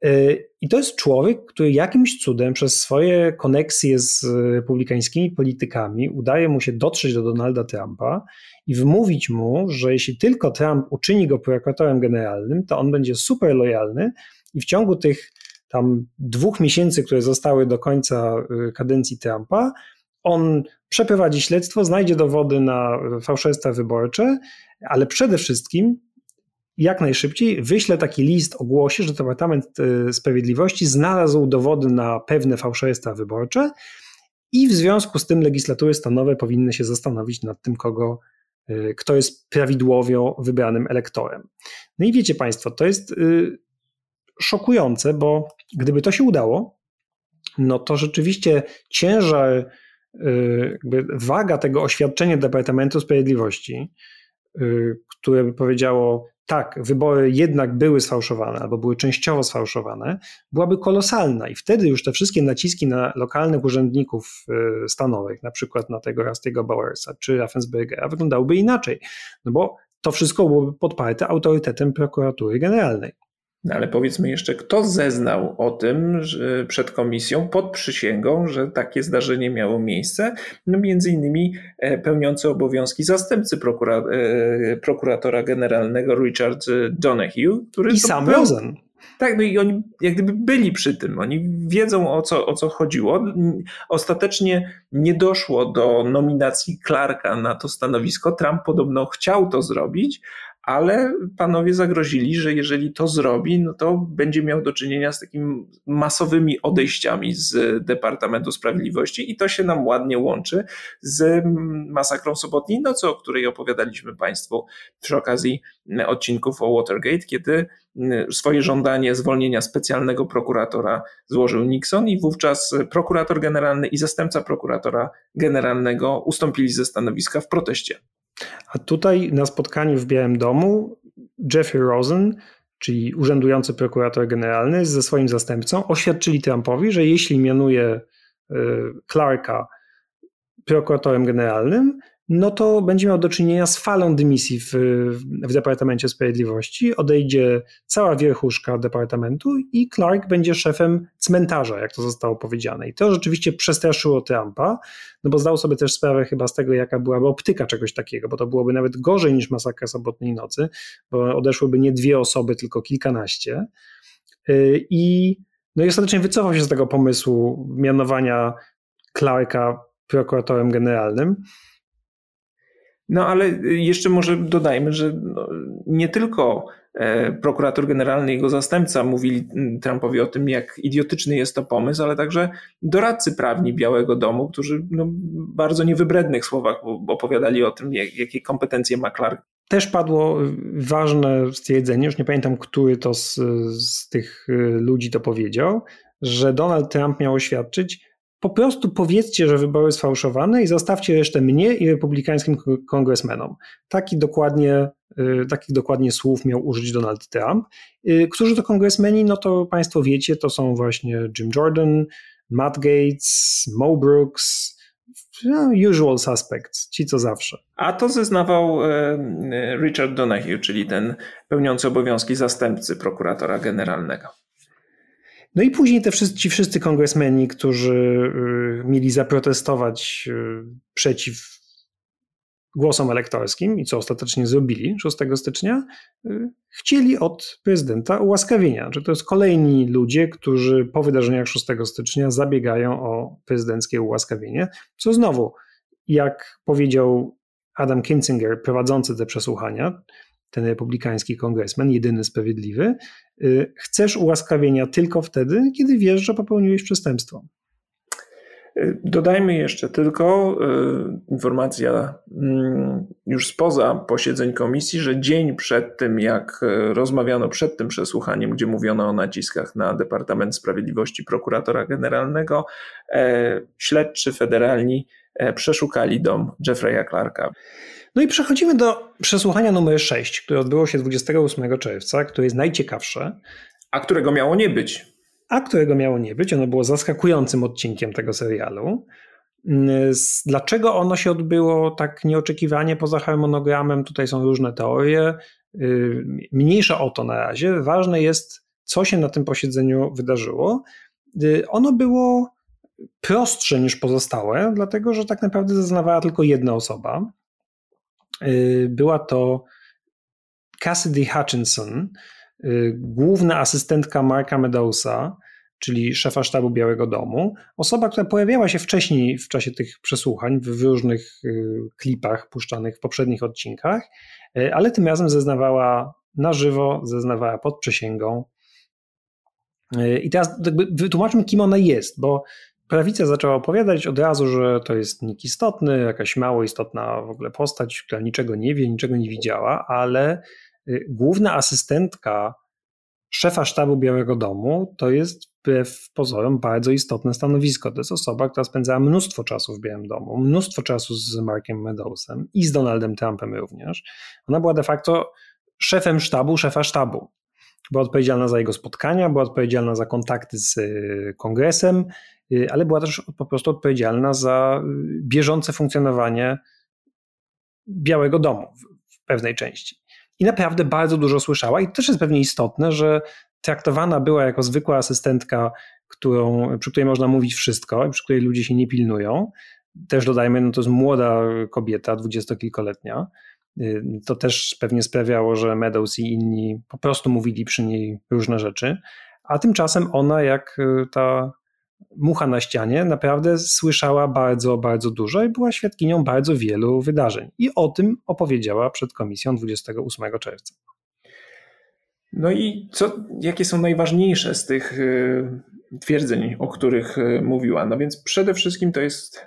Y, I to jest człowiek, który jakimś cudem przez swoje koneksje z republikańskimi politykami udaje mu się dotrzeć do Donalda Trumpa i wmówić mu, że jeśli tylko Trump uczyni go prokuratorem generalnym, to on będzie super lojalny i w ciągu tych tam dwóch miesięcy, które zostały do końca y, kadencji Trumpa, on przeprowadzi śledztwo, znajdzie dowody na fałszerstwa wyborcze, ale przede wszystkim jak najszybciej wyśle taki list, ogłosi, że Departament e, Sprawiedliwości znalazł dowody na pewne fałszerstwa wyborcze i w związku z tym legislatury stanowe powinny się zastanowić nad tym, kogo, e, kto jest prawidłowo wybranym elektorem. No i wiecie Państwo, to jest e, szokujące, bo gdyby to się udało, no to rzeczywiście ciężar jakby waga tego oświadczenia Departamentu Sprawiedliwości, y, które by powiedziało, tak, wybory jednak były sfałszowane albo były częściowo sfałszowane, byłaby kolosalna i wtedy już te wszystkie naciski na lokalnych urzędników y, stanowych, na przykład na tego Rusty'ego Bowersa czy Raffensbergera, wyglądałyby inaczej, no bo to wszystko byłoby podparte autorytetem prokuratury generalnej. No ale powiedzmy jeszcze, kto zeznał o tym że przed komisją pod przysięgą, że takie zdarzenie miało miejsce? No między innymi e, pełniący obowiązki zastępcy prokura e, prokuratora generalnego Richard Donahue, który I sam był, Rosen. Tak, no i oni jak gdyby byli przy tym, oni wiedzą o co, o co chodziło. Ostatecznie nie doszło do nominacji Clarka na to stanowisko. Trump podobno chciał to zrobić, ale panowie zagrozili, że jeżeli to zrobi, no to będzie miał do czynienia z takimi masowymi odejściami z Departamentu Sprawiedliwości i to się nam ładnie łączy z masakrą sobotniej nocy, o której opowiadaliśmy Państwu przy okazji odcinków o Watergate, kiedy swoje żądanie zwolnienia specjalnego prokuratora złożył Nixon i wówczas prokurator generalny i zastępca prokuratora generalnego ustąpili ze stanowiska w proteście. A tutaj na spotkaniu w Białym Domu Jeffrey Rosen, czyli urzędujący prokurator generalny ze swoim zastępcą oświadczyli Trumpowi, że jeśli mianuje y, Clarka prokuratorem generalnym, no to będzie miał do czynienia z falą dymisji w, w Departamencie Sprawiedliwości. Odejdzie cała wierchuszka departamentu i Clark będzie szefem cmentarza, jak to zostało powiedziane. I to rzeczywiście przestraszyło Trumpa, no bo zdał sobie też sprawę chyba z tego, jaka byłaby optyka czegoś takiego, bo to byłoby nawet gorzej niż masakra sobotniej nocy, bo odeszłyby nie dwie osoby, tylko kilkanaście. Y, I, no i ostatecznie wycofał się z tego pomysłu mianowania Clarka prokuratorem generalnym. No ale jeszcze może dodajmy, że no, nie tylko e, prokurator generalny i jego zastępca mówili Trumpowi o tym, jak idiotyczny jest to pomysł, ale także doradcy prawni Białego Domu, którzy no, bardzo niewybrednych słowach opowiadali o tym, jak, jakie kompetencje ma Clark. Też padło ważne stwierdzenie, już nie pamiętam, który to z, z tych e, ludzi to powiedział, że Donald Trump miał oświadczyć, po prostu powiedzcie, że wybory sfałszowane i zostawcie resztę mnie i republikańskim kongresmenom. Taki dokładnie, y, takich dokładnie słów miał użyć Donald Trump. Y, którzy to kongresmeni? No to Państwo wiecie, to są właśnie Jim Jordan, Matt Gates, Mo Brooks, no, usual suspects, ci co zawsze. A to zeznawał e, Richard Donahue, czyli ten pełniący obowiązki zastępcy prokuratora generalnego. No i później te wszyscy, ci wszyscy kongresmeni, którzy y, mieli zaprotestować y, przeciw głosom elektorskim i co ostatecznie zrobili 6 stycznia, y, chcieli od prezydenta ułaskawienia. Że to jest kolejni ludzie, którzy po wydarzeniach 6 stycznia zabiegają o prezydenckie ułaskawienie, co znowu, jak powiedział Adam Kinzinger, prowadzący te przesłuchania, ten republikański kongresmen, jedyny sprawiedliwy, y, chcesz ułaskawienia tylko wtedy, kiedy wiesz, że popełniłeś przestępstwo. Y, dodajmy jeszcze tylko y, informacja mm, już spoza posiedzeń komisji, że dzień przed tym, jak rozmawiano przed tym przesłuchaniem, gdzie mówiono o naciskach na Departament Sprawiedliwości prokuratora generalnego, śledczy federalni przeszukali dom Jeffrey'a Clarka. No i przechodzimy do przesłuchania numer 6, które odbyło się 28 czerwca, które jest najciekawsze. A którego miało nie być. A którego miało nie być. Ono było zaskakującym odcinkiem tego serialu. Dlaczego ono się odbyło tak nieoczekiwanie poza harmonogramem? Tutaj są różne teorie. Y, mniejsza o to na razie. Ważne jest, co się na tym posiedzeniu wydarzyło. Y, ono było prostsze niż pozostałe, dlatego że tak naprawdę zeznawała tylko jedna osoba. Y, była to Cassidy Hutchinson, y, główna asystentka Marka Meadowsa, czyli szefa sztabu Białego Domu. Osoba, która pojawiała się wcześniej w czasie tych przesłuchań w różnych y, klipach puszczanych w poprzednich odcinkach, ale tym razem zeznawała na żywo, zeznawała pod przysięgą. I teraz wytłumaczmy, kim ona jest, bo prawica zaczęła opowiadać od razu, że to jest nikt istotny, jakaś mało istotna w ogóle postać, która niczego nie wie, niczego nie widziała, ale y, główna asystentka szefa sztabu Białego Domu to jest wbrew pozorom bardzo istotne stanowisko. To jest osoba, która spędzała mnóstwo czasu w Białym Domu, mnóstwo czasu z Markiem Meadowsem i z Donaldem Trumpem również. Ona była de facto szefem sztabu, szefa sztabu. Była odpowiedzialna za jego spotkania, była odpowiedzialna za kontakty z y, kongresem, ale była też po prostu odpowiedzialna za y, bieżące funkcjonowanie Białego Domu w pewnej części. I naprawdę bardzo dużo słyszała, i to też jest pewnie istotne, że traktowana była jako zwykła asystentka, którą, przy której można mówić wszystko, przy której ludzie się nie pilnują. Też dodajmy, no to jest młoda kobieta, dwudziestokilkoletnia, Y, to też pewnie sprawiało, że Meadows i inni po prostu mówili przy niej różne rzeczy, a tymczasem ona, jak y, ta mucha na ścianie naprawdę słyszała bardzo, bardzo dużo i była świadkinią bardzo wielu wydarzeń. I o tym opowiedziała przed komisją 28 czerwca. No i co, jakie są najważniejsze z tych y, twierdzeń, o których y, mówiła? No więc przede wszystkim to jest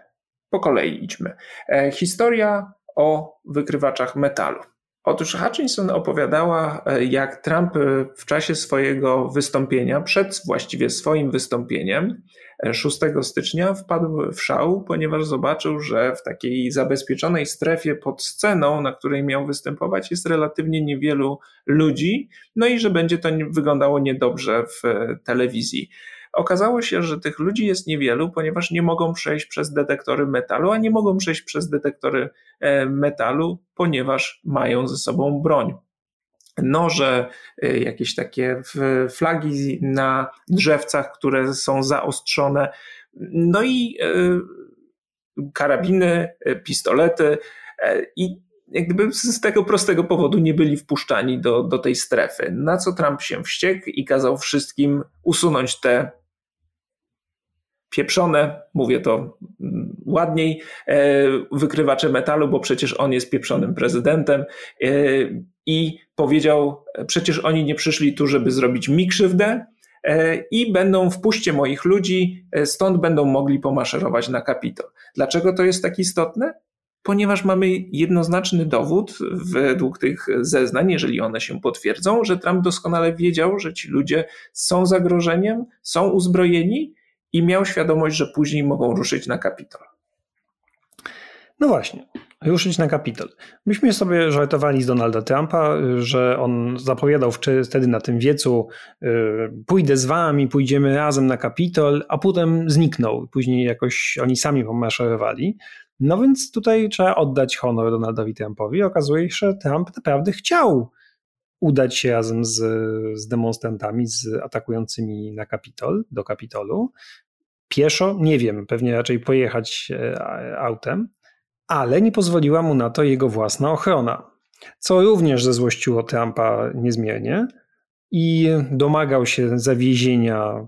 po kolei idźmy. E, historia o wykrywaczach metalu. Otóż Hutchinson opowiadała, e, jak Trump e, w czasie swojego wystąpienia, przed właściwie swoim wystąpieniem, 6 stycznia wpadł w szał, ponieważ zobaczył, że w takiej zabezpieczonej strefie pod sceną, na której miał występować, jest relatywnie niewielu ludzi, no i że będzie to wyglądało niedobrze w telewizji. Okazało się, że tych ludzi jest niewielu, ponieważ nie mogą przejść przez detektory metalu, a nie mogą przejść przez detektory e, metalu, ponieważ mają ze sobą broń noże, e, jakieś takie flagi na drzewcach, które są zaostrzone, no i e, karabiny, pistolety i jak gdyby z tego prostego powodu nie byli wpuszczani do, do tej strefy. Na co Trump się wściekł i kazał wszystkim usunąć te pieprzone, mówię to mm, ładniej, e, wykrywacze metalu, bo przecież on jest pieprzonym prezydentem e, i powiedział, przecież oni nie przyszli tu, żeby zrobić mi krzywdę e, i będą wpuśćcie moich ludzi, stąd będą mogli pomaszerować na Kapitol. Dlaczego to jest tak istotne? Ponieważ mamy jednoznaczny dowód według tych zeznań, jeżeli one się potwierdzą, że Trump doskonale wiedział, że ci ludzie są zagrożeniem, są uzbrojeni i miał świadomość, że później mogą ruszyć na Kapitol. No właśnie, ruszyć na Kapitol. Myśmy sobie żartowali z Donalda Trumpa, że on zapowiadał wtedy na tym wiecu y, pójdę z wami, pójdziemy razem na Kapitol, a potem zniknął. Później jakoś oni sami pomaszerowali. No więc tutaj trzeba oddać honor Donaldowi Trumpowi. Okazuje się, że Trump naprawdę chciał udać się razem z, z demonstrantami, z atakującymi na Kapitol, do Kapitolu. Pieszo, nie wiem, pewnie raczej pojechać e, autem, ale nie pozwoliła mu na to jego własna ochrona, co również zezłościło Trumpa niezmiernie i domagał się zawiezienia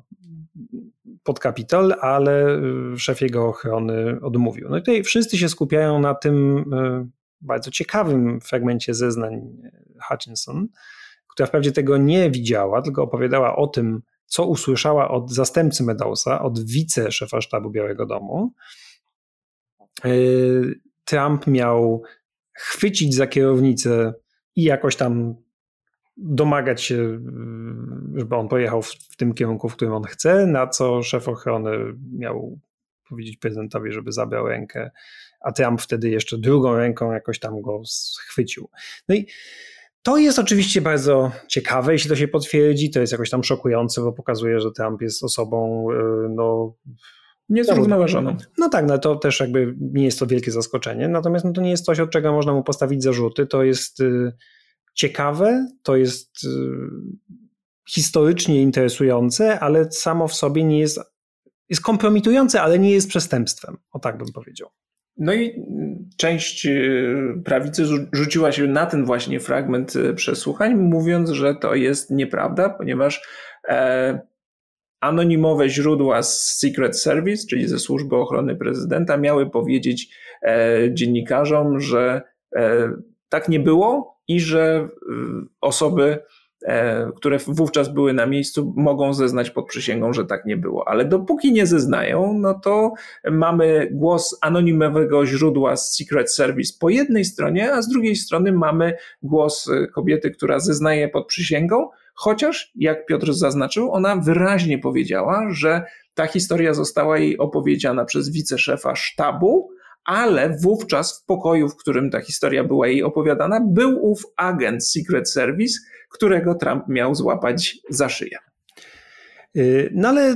pod Kapitol, ale e, szef jego ochrony odmówił. No i tutaj wszyscy się skupiają na tym e, bardzo ciekawym fragmencie zeznań Hutchinson, która wprawdzie tego nie widziała, tylko opowiadała o tym, co usłyszała od zastępcy Medowsa, od wiceszefa sztabu Białego Domu. E, Trump miał chwycić za kierownicę i jakoś tam domagać się, żeby on pojechał w, w, tym kierunku, w którym on chce, na co szef ochrony miał powiedzieć prezydentowi, żeby zabrał rękę, a Trump wtedy jeszcze drugą ręką jakoś tam go schwycił. No i to jest oczywiście bardzo ciekawe, jeśli to się potwierdzi, to jest jakoś tam szokujące, bo pokazuje, że Trump jest osobą y, no, niezrównoważoną. No tak, no to też jakby nie jest to wielkie zaskoczenie, natomiast no to nie jest coś, od czego można mu postawić zarzuty, to jest y, ciekawe, to jest y, historycznie interesujące, ale samo w sobie nie jest, jest kompromitujące, ale nie jest przestępstwem, o tak bym powiedział. No i część y, prawicy rzuciła się na ten właśnie fragment y, przesłuchań, mówiąc, że to jest nieprawda, ponieważ e, anonimowe źródła z Secret Service, czyli ze służby ochrony prezydenta, miały powiedzieć e, dziennikarzom, że e, tak nie było i że osoby które wówczas były na miejscu, mogą zeznać pod przysięgą, że tak nie było. Ale dopóki nie zeznają, no to mamy głos anonimowego źródła z Secret Service po jednej stronie, a z drugiej strony mamy głos e, kobiety, która zeznaje pod przysięgą, chociaż, jak Piotr zaznaczył, ona wyraźnie powiedziała, że ta historia została jej opowiedziana przez wiceszefa sztabu, ale wówczas w pokoju, w którym ta historia była jej opowiadana, był ów agent Secret Service, którego Trump miał złapać za szyję. Y, no ale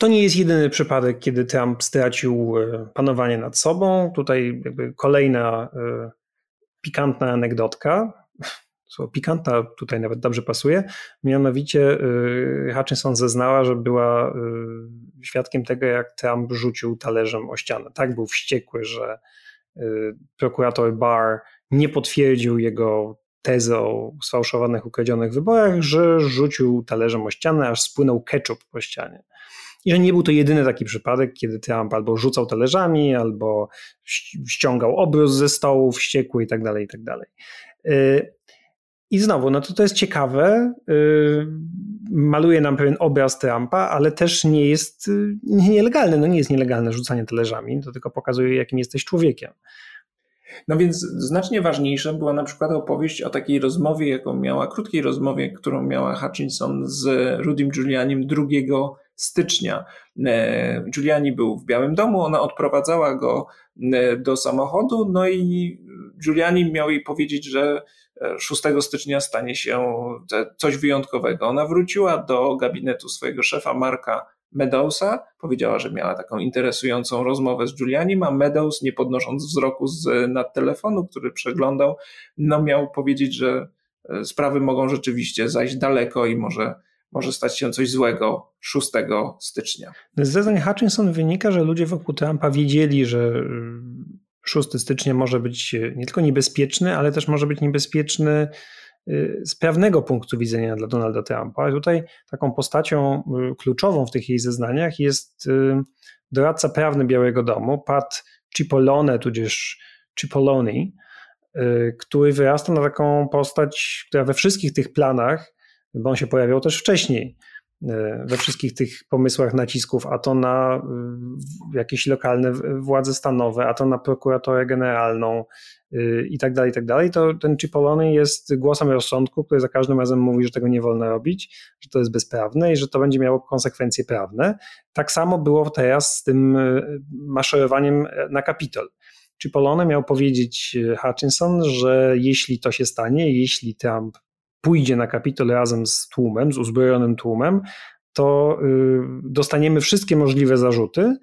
to nie jest jedyny przypadek, kiedy Trump stracił y, panowanie nad sobą. Tutaj jakby kolejna y, pikantna anegdotka. Słowo pikantna tutaj nawet dobrze pasuje. Mianowicie Hutchinson zeznała, że była świadkiem tego, jak Trump rzucił talerzem o ścianę. Tak był wściekły, że prokurator Barr nie potwierdził jego tezę o sfałszowanych, ukradzionych wyborach, że rzucił talerzem o ścianę, aż spłynął ketchup po ścianie. I że nie był to jedyny taki przypadek, kiedy Trump albo rzucał talerzami, albo ściągał obrus ze stołu wściekły i tak dalej, i tak dalej. I znowu, no to to jest ciekawe, y, maluje nam pewien obraz Trumpa, ale też nie jest y, nielegalne. No nie jest nielegalne rzucanie talerzami, to tylko pokazuje, jakim jesteś człowiekiem. No więc znacznie ważniejsza była na przykład opowieść o takiej rozmowie, jaką miała, krótkiej rozmowie, którą miała Hutchinson z Rudym Giulianim 2 stycznia. E, Giuliani był w Białym Domu, ona odprowadzała go e, do samochodu, no i Giuliani miał jej powiedzieć, że 6 e, stycznia stanie się coś wyjątkowego. Ona wróciła do gabinetu swojego szefa Marka Meadowsa. Powiedziała, że miała taką interesującą rozmowę z Giulianim, a Meadows, nie podnosząc wzroku z nad telefonu, który przeglądał, no miał powiedzieć, że e, sprawy mogą rzeczywiście zajść daleko i może, może stać się coś złego 6 stycznia. Z zeznań Hutchinson wynika, że ludzie wokół Trumpa wiedzieli, że 6 stycznia może być nie tylko niebezpieczny, ale też może być niebezpieczny Y, z prawnego punktu widzenia dla Donalda Trumpa. Tutaj taką postacią y, kluczową w tych jej zeznaniach jest doradca prawny Białego Domu, Pat Cipollone, tudzież Cipolloni, który wyrasta na taką postać, która we wszystkich tych planach, bo on się pojawiał też wcześniej, we wszystkich tych pomysłach nacisków, a to na jakieś lokalne władze stanowe, a to na prokuratorę generalną, i tak dalej, i tak dalej, to ten Cipollone jest głosem rozsądku, który za każdym razem mówi, że tego nie wolno robić, że to jest bezprawne i że to będzie miało konsekwencje prawne. Tak samo było teraz z tym e, maszerowaniem na Kapitol. Cipollone miał powiedzieć e, Hutchinson, że jeśli to się stanie, jeśli Trump pójdzie na Kapitol razem z tłumem, z uzbrojonym tłumem, to e, dostaniemy wszystkie możliwe zarzuty,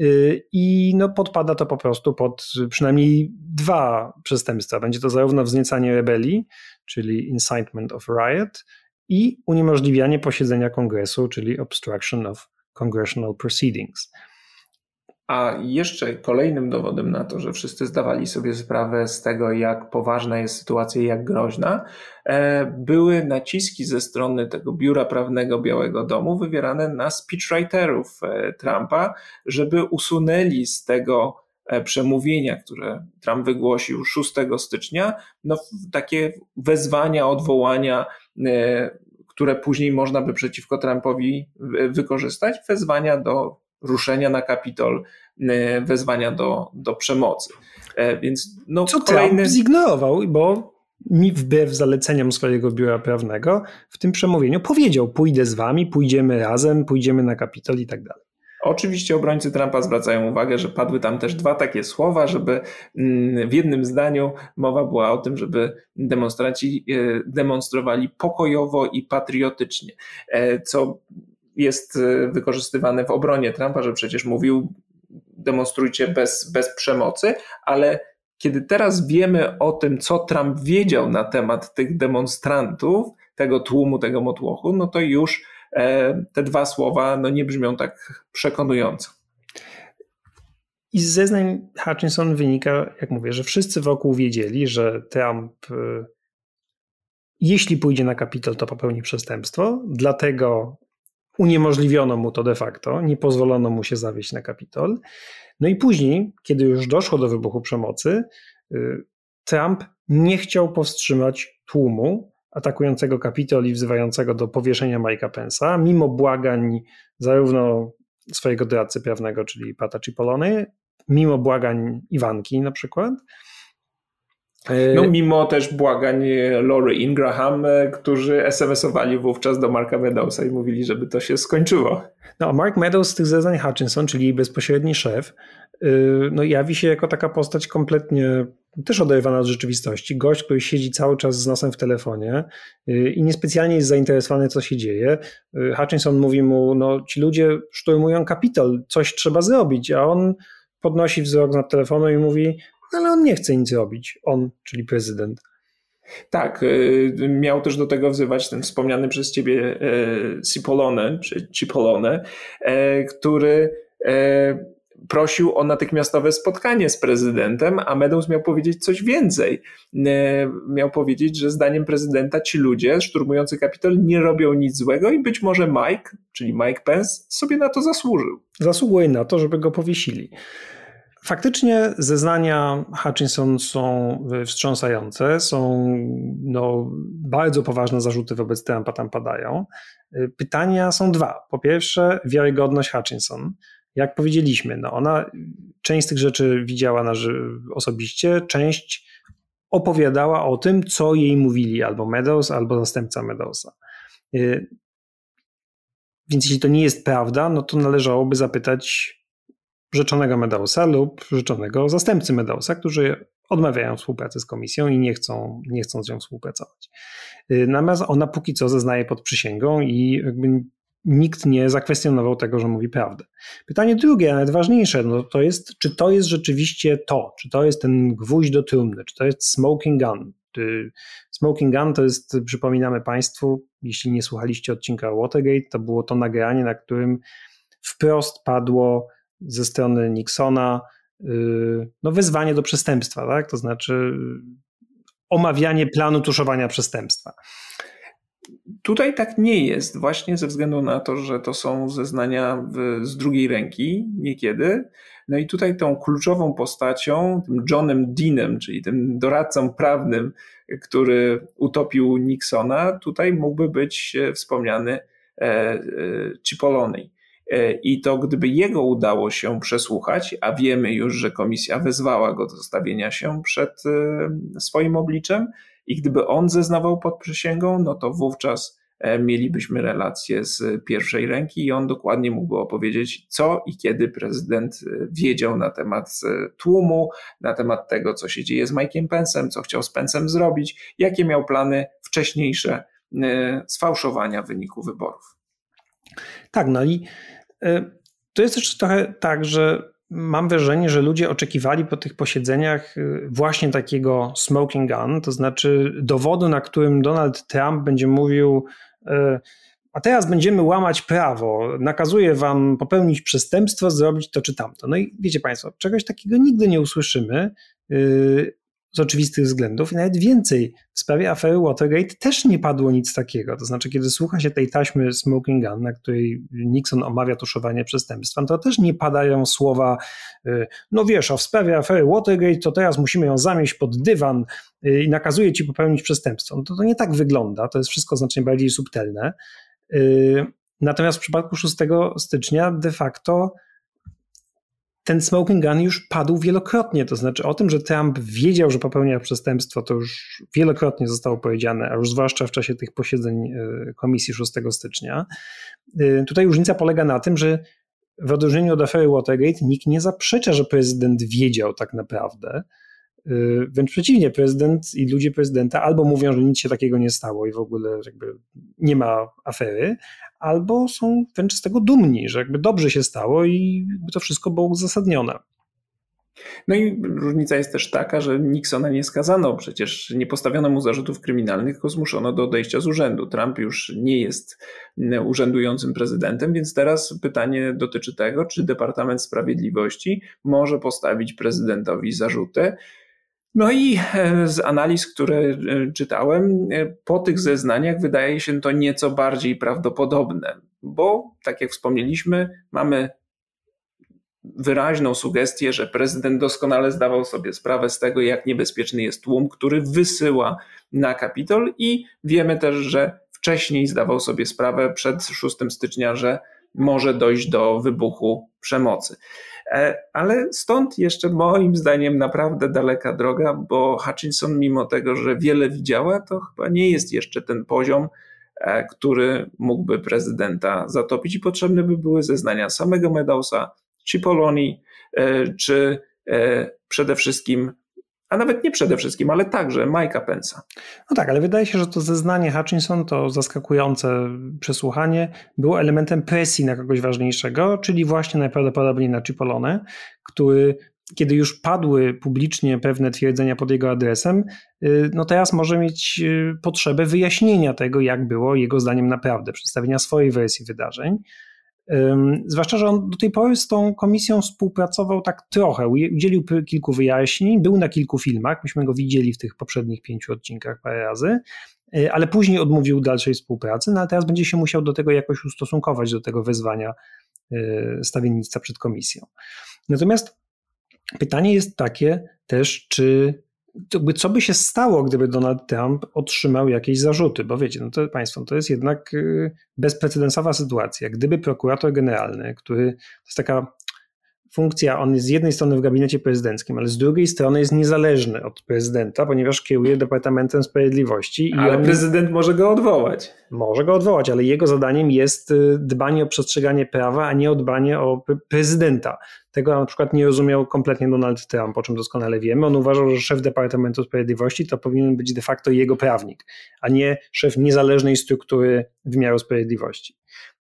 Y, I no podpada to po prostu pod przynajmniej dwa przestępstwa. Będzie to zarówno wzniecanie rebelii, czyli incitement of riot, i uniemożliwianie posiedzenia kongresu, czyli obstruction of congressional proceedings. A jeszcze kolejnym dowodem na to, że wszyscy zdawali sobie sprawę z tego, jak poważna jest sytuacja i jak groźna, e, były naciski ze strony tego biura prawnego Białego Domu wywierane na speechwriterów e, Trumpa, żeby usunęli z tego e, przemówienia, które Trump wygłosił 6 stycznia, no, takie wezwania, odwołania, które później można by przeciwko Trumpowi wykorzystać, wezwania do ruszenia na Kapitol, e, wezwania do, do przemocy. E, więc no, Co kolejny... Trump zignorował, bo mi wbrew zaleceniom swojego biura prawnego w tym przemówieniu powiedział: Pójdę z wami, pójdziemy razem, pójdziemy na Kapitol i tak dalej. Oczywiście obrońcy Trumpa zwracają uwagę, że padły tam też dwa takie słowa, żeby mm, w jednym zdaniu mowa była o tym, żeby demonstranci e, demonstrowali pokojowo i patriotycznie, co jest y, wykorzystywane w obronie Trumpa, że przecież mówił demonstrujcie bez, bez przemocy, ale kiedy teraz wiemy o tym, co Trump wiedział na temat tych demonstrantów, tego tłumu, tego motłochu, no to już e, te dwa słowa no nie brzmią tak przekonująco. I z zeznań Hutchinson wynika, jak mówię, że wszyscy wokół wiedzieli, że Trump, y, jeśli pójdzie na Kapitol, to popełni przestępstwo, dlatego uniemożliwiono mu to de facto, nie pozwolono mu się zawieść na Kapitol. No i później, kiedy już doszło do wybuchu przemocy, y, Trump nie chciał powstrzymać tłumu atakującego Kapitol i wzywającego do powieszenia Mike'a Pence'a, mimo błagań zarówno swojego doradcy prawnego, czyli Pata Cipollony, mimo błagań Iwanki na przykład, no, mimo też błagań Lory Ingraham, e, którzy SMS-owali wówczas do Marka Meadowsa i mówili, żeby to się skończyło. No, Mark Meadows z tych zeznań Hutchinson, czyli bezpośredni szef, y, no, jawi się jako taka postać kompletnie też oderwana od rzeczywistości. Gość, który siedzi cały czas z nosem w telefonie y, i niespecjalnie jest zainteresowany, co się dzieje. Y, Hutchinson mówi mu, no ci ludzie szturmują Kapitol, coś trzeba zrobić, a on podnosi wzrok nad telefonu i mówi, ale on nie chce nic robić. On, czyli prezydent. Tak, y, miał też do tego wzywać ten wspomniany przez ciebie e, Cipollone, czy Cipollone, e, który e, prosił o natychmiastowe spotkanie z prezydentem, a Meadows miał powiedzieć coś więcej. Miał powiedzieć, że zdaniem prezydenta ci ludzie szturmujący Kapitol nie robią nic złego i być może Mike, czyli Mike Pence, sobie na to zasłużył. Zasługuje na to, żeby go powiesili. Faktycznie zeznania Hutchinson są wstrząsające, są no, bardzo poważne zarzuty wobec Trumpa tam padają. Pytania są dwa. Po pierwsze, wiarygodność Hutchinson. Jak powiedzieliśmy, no ona część z tych rzeczy widziała na, osobiście, część opowiadała o tym, co jej mówili albo Meadows, albo zastępca Meadowsa. Więc jeśli to nie jest prawda, no to należałoby zapytać rzeczonego Meadowsa lub rzeczonego zastępcy Meadowsa, którzy odmawiają współpracy z komisją i nie chcą, nie chcą z nią współpracować. Y, natomiast ona póki co zeznaje pod przysięgą i jakby nikt nie zakwestionował tego, że mówi prawdę. Pytanie drugie, a nawet ważniejsze, no to jest, czy to jest rzeczywiście to, czy to jest ten gwóźdź do trumny, czy to jest smoking gun. Smoking gun to jest, przypominamy Państwu, jeśli nie słuchaliście odcinka Watergate, to było to nagranie, na którym wprost padło ze strony Nixona y, no, wezwanie do przestępstwa, tak? to znaczy y, omawianie planu tuszowania przestępstwa. Tutaj tak nie jest, właśnie ze względu na to, że to są zeznania w, z drugiej ręki niekiedy. No i tutaj tą kluczową postacią, tym Johnem Deanem, czyli tym doradcą prawnym, który utopił Nixona, tutaj mógłby być e, wspomniany e, e, Cipollone. E, I to gdyby jego udało się przesłuchać, a wiemy już, że komisja wezwała go do stawienia się przed e, swoim obliczem, i gdyby on zeznawał pod przysięgą, no to wówczas e, mielibyśmy relację z pierwszej ręki i on dokładnie mógłby opowiedzieć, co i kiedy prezydent wiedział na temat tłumu, na temat tego, co się dzieje z Mike'iem Pence'em, co chciał z Pence'em zrobić, jakie miał plany wcześniejsze sfałszowania wyniku wyborów. Tak, no i to jest też trochę tak, że mam wrażenie, że ludzie oczekiwali po tych posiedzeniach y, właśnie takiego smoking gun, to znaczy dowodu, na którym Donald Trump będzie mówił, y, a teraz będziemy łamać prawo, nakazuje wam popełnić przestępstwo, zrobić to czy tamto. No i wiecie Państwo, czegoś takiego nigdy nie usłyszymy z oczywistych względów. I nawet więcej, w sprawie afery Watergate też nie padło nic takiego. To znaczy, kiedy słucha się tej taśmy Smoking Gun, na której Nixon omawia tuszowanie przestępstwa, to też nie padają słowa, y, no wiesz, a w sprawie afery Watergate to teraz musimy ją zamieść pod dywan y, i nakazuje ci popełnić przestępstwo. No to, to nie tak wygląda, to jest wszystko znacznie bardziej subtelne. Y, natomiast w przypadku 6 stycznia de facto ten smoking gun już padł wielokrotnie. To znaczy o tym, że Trump wiedział, że popełnia przestępstwo, to już wielokrotnie zostało powiedziane, a już zwłaszcza w czasie tych posiedzeń e, komisji 6 stycznia. E, tutaj różnica polega na tym, że w odróżnieniu od afery Watergate nikt nie zaprzecza, że prezydent wiedział tak naprawdę. E, wręcz przeciwnie, prezydent i ludzie prezydenta albo mówią, że nic się takiego nie stało i w ogóle jakby nie ma afery, albo są wręcz z tego dumni, że jakby dobrze się stało i to wszystko było uzasadnione. No i różnica jest też taka, że Nixona nie skazano, przecież nie postawiono mu zarzutów kryminalnych, tylko zmuszono do odejścia z urzędu. Trump już nie jest urzędującym prezydentem, więc teraz pytanie dotyczy tego, czy Departament Sprawiedliwości może postawić prezydentowi zarzuty. No i e, z analiz, które e, czytałem, e, po tych zeznaniach wydaje się to nieco bardziej prawdopodobne, bo tak jak wspomnieliśmy, mamy wyraźną sugestię, że prezydent doskonale zdawał sobie sprawę z tego, jak niebezpieczny jest tłum, który wysyła na Kapitol, i wiemy też, że wcześniej zdawał sobie sprawę przed 6 stycznia, że może dojść do wybuchu przemocy. E, ale stąd jeszcze moim zdaniem naprawdę daleka droga, bo Hutchinson, mimo tego, że wiele widziała, to chyba nie jest jeszcze ten poziom, e, który mógłby prezydenta zatopić. I potrzebne by były zeznania samego Meadowsa, czy e, czy przede wszystkim a nawet nie przede wszystkim, ale także Mike'a Pence'a. No tak, ale wydaje się, że to zeznanie Hutchinson, to zaskakujące przesłuchanie, było elementem presji na kogoś ważniejszego, czyli właśnie najprawdopodobniej na Cipollone, który kiedy już padły publicznie pewne twierdzenia pod jego adresem, y, no teraz może mieć y, potrzebę wyjaśnienia tego, jak było jego zdaniem naprawdę, przedstawienia swojej wersji wydarzeń. Zwłaszcza, że on do tej pory z tą komisją współpracował tak trochę, udzielił kilku wyjaśnień, był na kilku filmach, myśmy go widzieli w tych poprzednich pięciu odcinkach parę razy, y, ale później odmówił dalszej współpracy, no ale teraz będzie się musiał do tego jakoś ustosunkować, do tego wezwania y, stawiennictwa przed komisją. Natomiast pytanie jest takie też, czy co by się stało, gdyby Donald Trump otrzymał jakieś zarzuty? Bo wiecie, no to państwo, to jest jednak y, bezprecedensowa sytuacja. Gdyby prokurator generalny, który to jest taka funkcja, on jest z jednej strony w gabinecie prezydenckim, ale z drugiej strony jest niezależny od prezydenta, ponieważ kieruje Departamentem Sprawiedliwości. ale on, prezydent może go odwołać. Może go odwołać, ale jego zadaniem jest y, dbanie o przestrzeganie prawa, a nie o dbanie o prezydenta. Tego na przykład nie rozumiał kompletnie Donald Trump, o czym doskonale wiemy. On uważał, że szef Departamentu Sprawiedliwości to powinien być de facto jego prawnik, a nie szef niezależnej struktury wymiaru sprawiedliwości.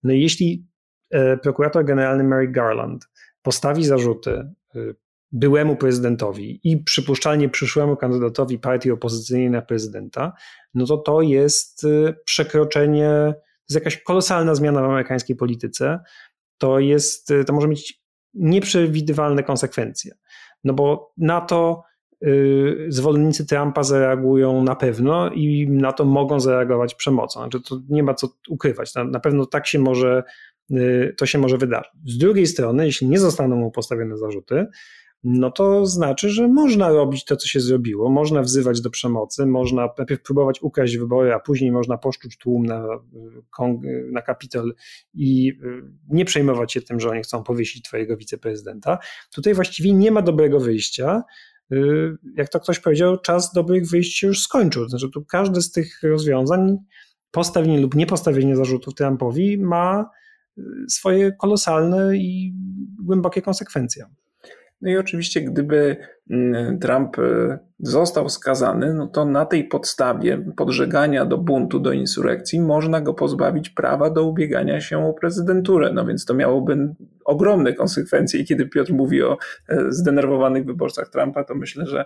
No i jeśli e, prokurator generalny Mary Garland postawi zarzuty y, byłemu prezydentowi i przypuszczalnie przyszłemu kandydatowi partii opozycyjnej na prezydenta, no to to jest y, przekroczenie, to jest jakaś kolosalna zmiana w amerykańskiej polityce. To jest, to może mieć nieprzewidywalne konsekwencje. No bo na to zwolennicy Trumpa zareagują na pewno i na to mogą zareagować przemocą. Znaczy to nie ma co ukrywać. Na, na pewno tak się może Y, to się może wydarzyć. Z drugiej strony, jeśli nie zostaną mu postawione zarzuty, no to znaczy, że można robić to, co się zrobiło, można wzywać do przemocy, można najpierw próbować ukraść wybory, a później można poszczuć tłum na, y, na Kapitol i y, nie przejmować się tym, że oni chcą powiesić twojego wiceprezydenta. Tutaj właściwie nie ma dobrego wyjścia. Jak to ktoś powiedział, czas dobrych wyjść się już skończył. Znaczy, tu każde z tych rozwiązań, postawienie lub niepostawienie zarzutów Trumpowi ma swoje kolosalne i głębokie konsekwencje. No i oczywiście, gdyby mm, Trump e, został skazany, no to na tej podstawie podżegania do buntu, do insurekcji, można go pozbawić prawa do ubiegania się o prezydenturę. No więc to miałoby ogromne konsekwencje. I kiedy Piotr mówi o e, zdenerwowanych wyborcach Trumpa, to myślę, że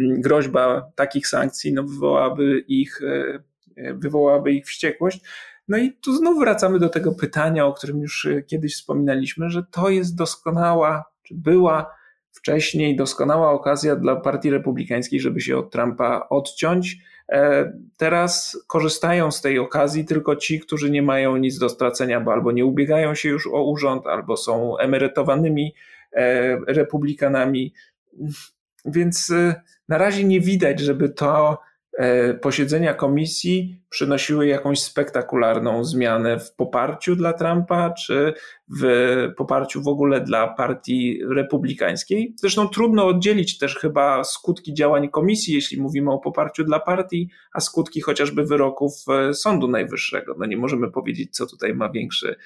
mm, groźba takich sankcji no, wywołałaby ich e, wywołałaby ich wściekłość. No i tu znów wracamy do tego pytania, o którym już kiedyś wspominaliśmy, że to jest doskonała, czy była wcześniej doskonała okazja dla Partii Republikańskiej, żeby się od Trumpa odciąć. E, teraz korzystają z tej okazji tylko ci, którzy nie mają nic do stracenia, bo albo nie ubiegają się już o urząd, albo są emerytowanymi e, republikanami. Więc y, na razie nie widać, żeby to E, posiedzenia komisji przynosiły jakąś spektakularną zmianę w poparciu dla Trumpa, czy w poparciu w ogóle dla partii republikańskiej. Zresztą trudno oddzielić też chyba skutki działań komisji, jeśli mówimy o poparciu dla partii, a skutki chociażby wyroków e, Sądu Najwyższego. No nie możemy powiedzieć, co tutaj ma większy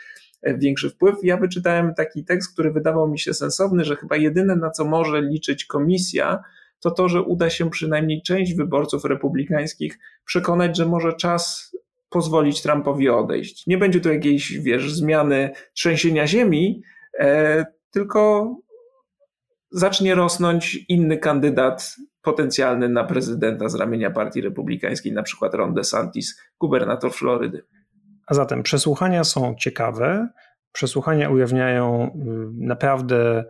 e, większy wpływ. Ja wyczytałem taki tekst, który wydawał mi się sensowny, że chyba jedyne na co może liczyć komisja, to to, że uda się przynajmniej część wyborców republikańskich przekonać, że może czas pozwolić Trumpowi odejść. Nie będzie to jakiejś, wiesz, zmiany trzęsienia ziemi, e, tylko zacznie rosnąć inny kandydat potencjalny na prezydenta z ramienia Partii Republikańskiej, na przykład Ron DeSantis, gubernator Florydy. A zatem przesłuchania są ciekawe. Przesłuchania ujawniają y, naprawdę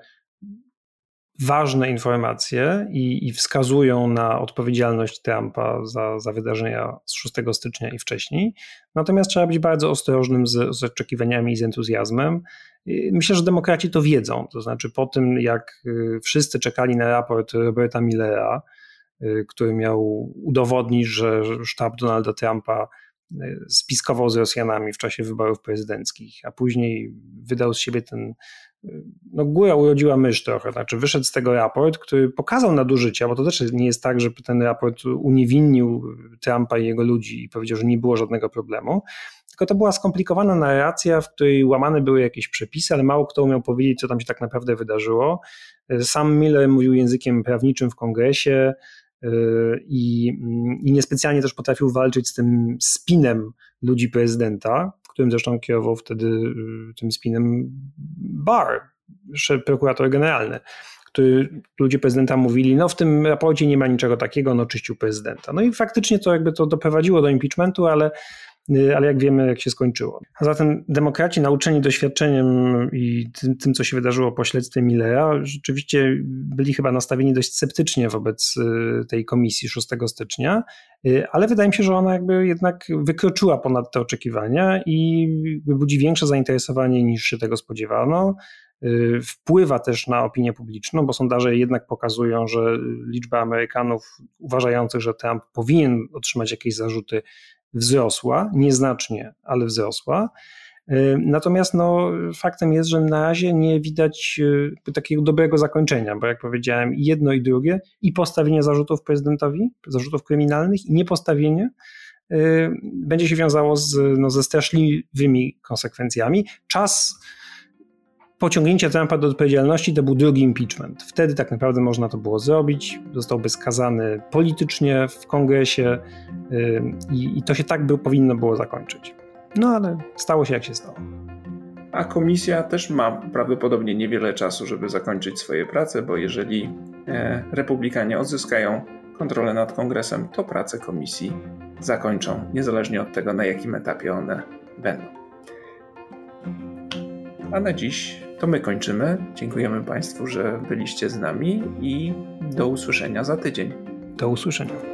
ważne informacje i, i, wskazują na odpowiedzialność Trumpa za, za wydarzenia z 6 stycznia i wcześniej. Natomiast trzeba być bardzo ostrożnym z, z oczekiwaniami i z entuzjazmem. Myślę, że demokraci to wiedzą. To znaczy, po tym jak y, wszyscy czekali na raport Roberta Millera, y, który miał udowodnić, że sztab Donalda Trumpa y, spiskował z Rosjanami w czasie wyborów prezydenckich, a później wydał z siebie ten no góra urodziła mysz trochę, znaczy wyszedł z tego raport, który pokazał nadużycia, bo to też nie jest tak, że ten raport uniewinnił Trumpa i jego ludzi i powiedział, że nie było żadnego problemu, tylko to była skomplikowana narracja, w której łamane były jakieś przepisy, ale mało kto umiał powiedzieć, co tam się tak naprawdę wydarzyło. Sam Miller mówił językiem prawniczym w kongresie, y, i, i niespecjalnie też potrafił walczyć z tym spinem ludzi prezydenta, którym zresztą kierował wtedy y, tym spinem Barr, prokurator generalny, który ludzie prezydenta mówili, no w tym raporcie nie ma niczego takiego, no czyścił prezydenta. No i faktycznie to jakby to doprowadziło do impeachmentu, ale ale jak wiemy, jak się skończyło. A zatem demokraci nauczeni doświadczeniem i tym, tym, co się wydarzyło po śledztwie Millera, rzeczywiście byli chyba nastawieni dość sceptycznie wobec y, tej komisji 6 stycznia, y, ale wydaje mi się, że ona jakby jednak wykroczyła ponad te oczekiwania i budzi większe zainteresowanie niż się tego spodziewano. Y, wpływa też na opinię publiczną, bo sondaże jednak pokazują, że liczba Amerykanów uważających, że Trump powinien otrzymać jakieś zarzuty, wzrosła, nieznacznie, ale wzrosła. Y, natomiast no, faktem jest, że na razie nie widać y, takiego dobrego zakończenia, bo jak powiedziałem, jedno i drugie, i postawienie zarzutów prezydentowi, zarzutów kryminalnych, i niepostawienie będzie się wiązało z, no, ze straszliwymi konsekwencjami. Czas pociągnięcie Trumpa do odpowiedzialności to był drugi impeachment. Wtedy tak naprawdę można to było zrobić. Zostałby skazany politycznie w kongresie i, i to się tak by, powinno było zakończyć. No ale stało się jak się stało. A komisja też ma prawdopodobnie niewiele czasu, żeby zakończyć swoje prace, bo jeżeli e, republikanie odzyskają kontrolę nad kongresem, to prace komisji zakończą, niezależnie od tego, na jakim etapie one będą. A na dziś to my kończymy. Dziękujemy Państwu, że byliście z nami i do usłyszenia za tydzień. Do usłyszenia.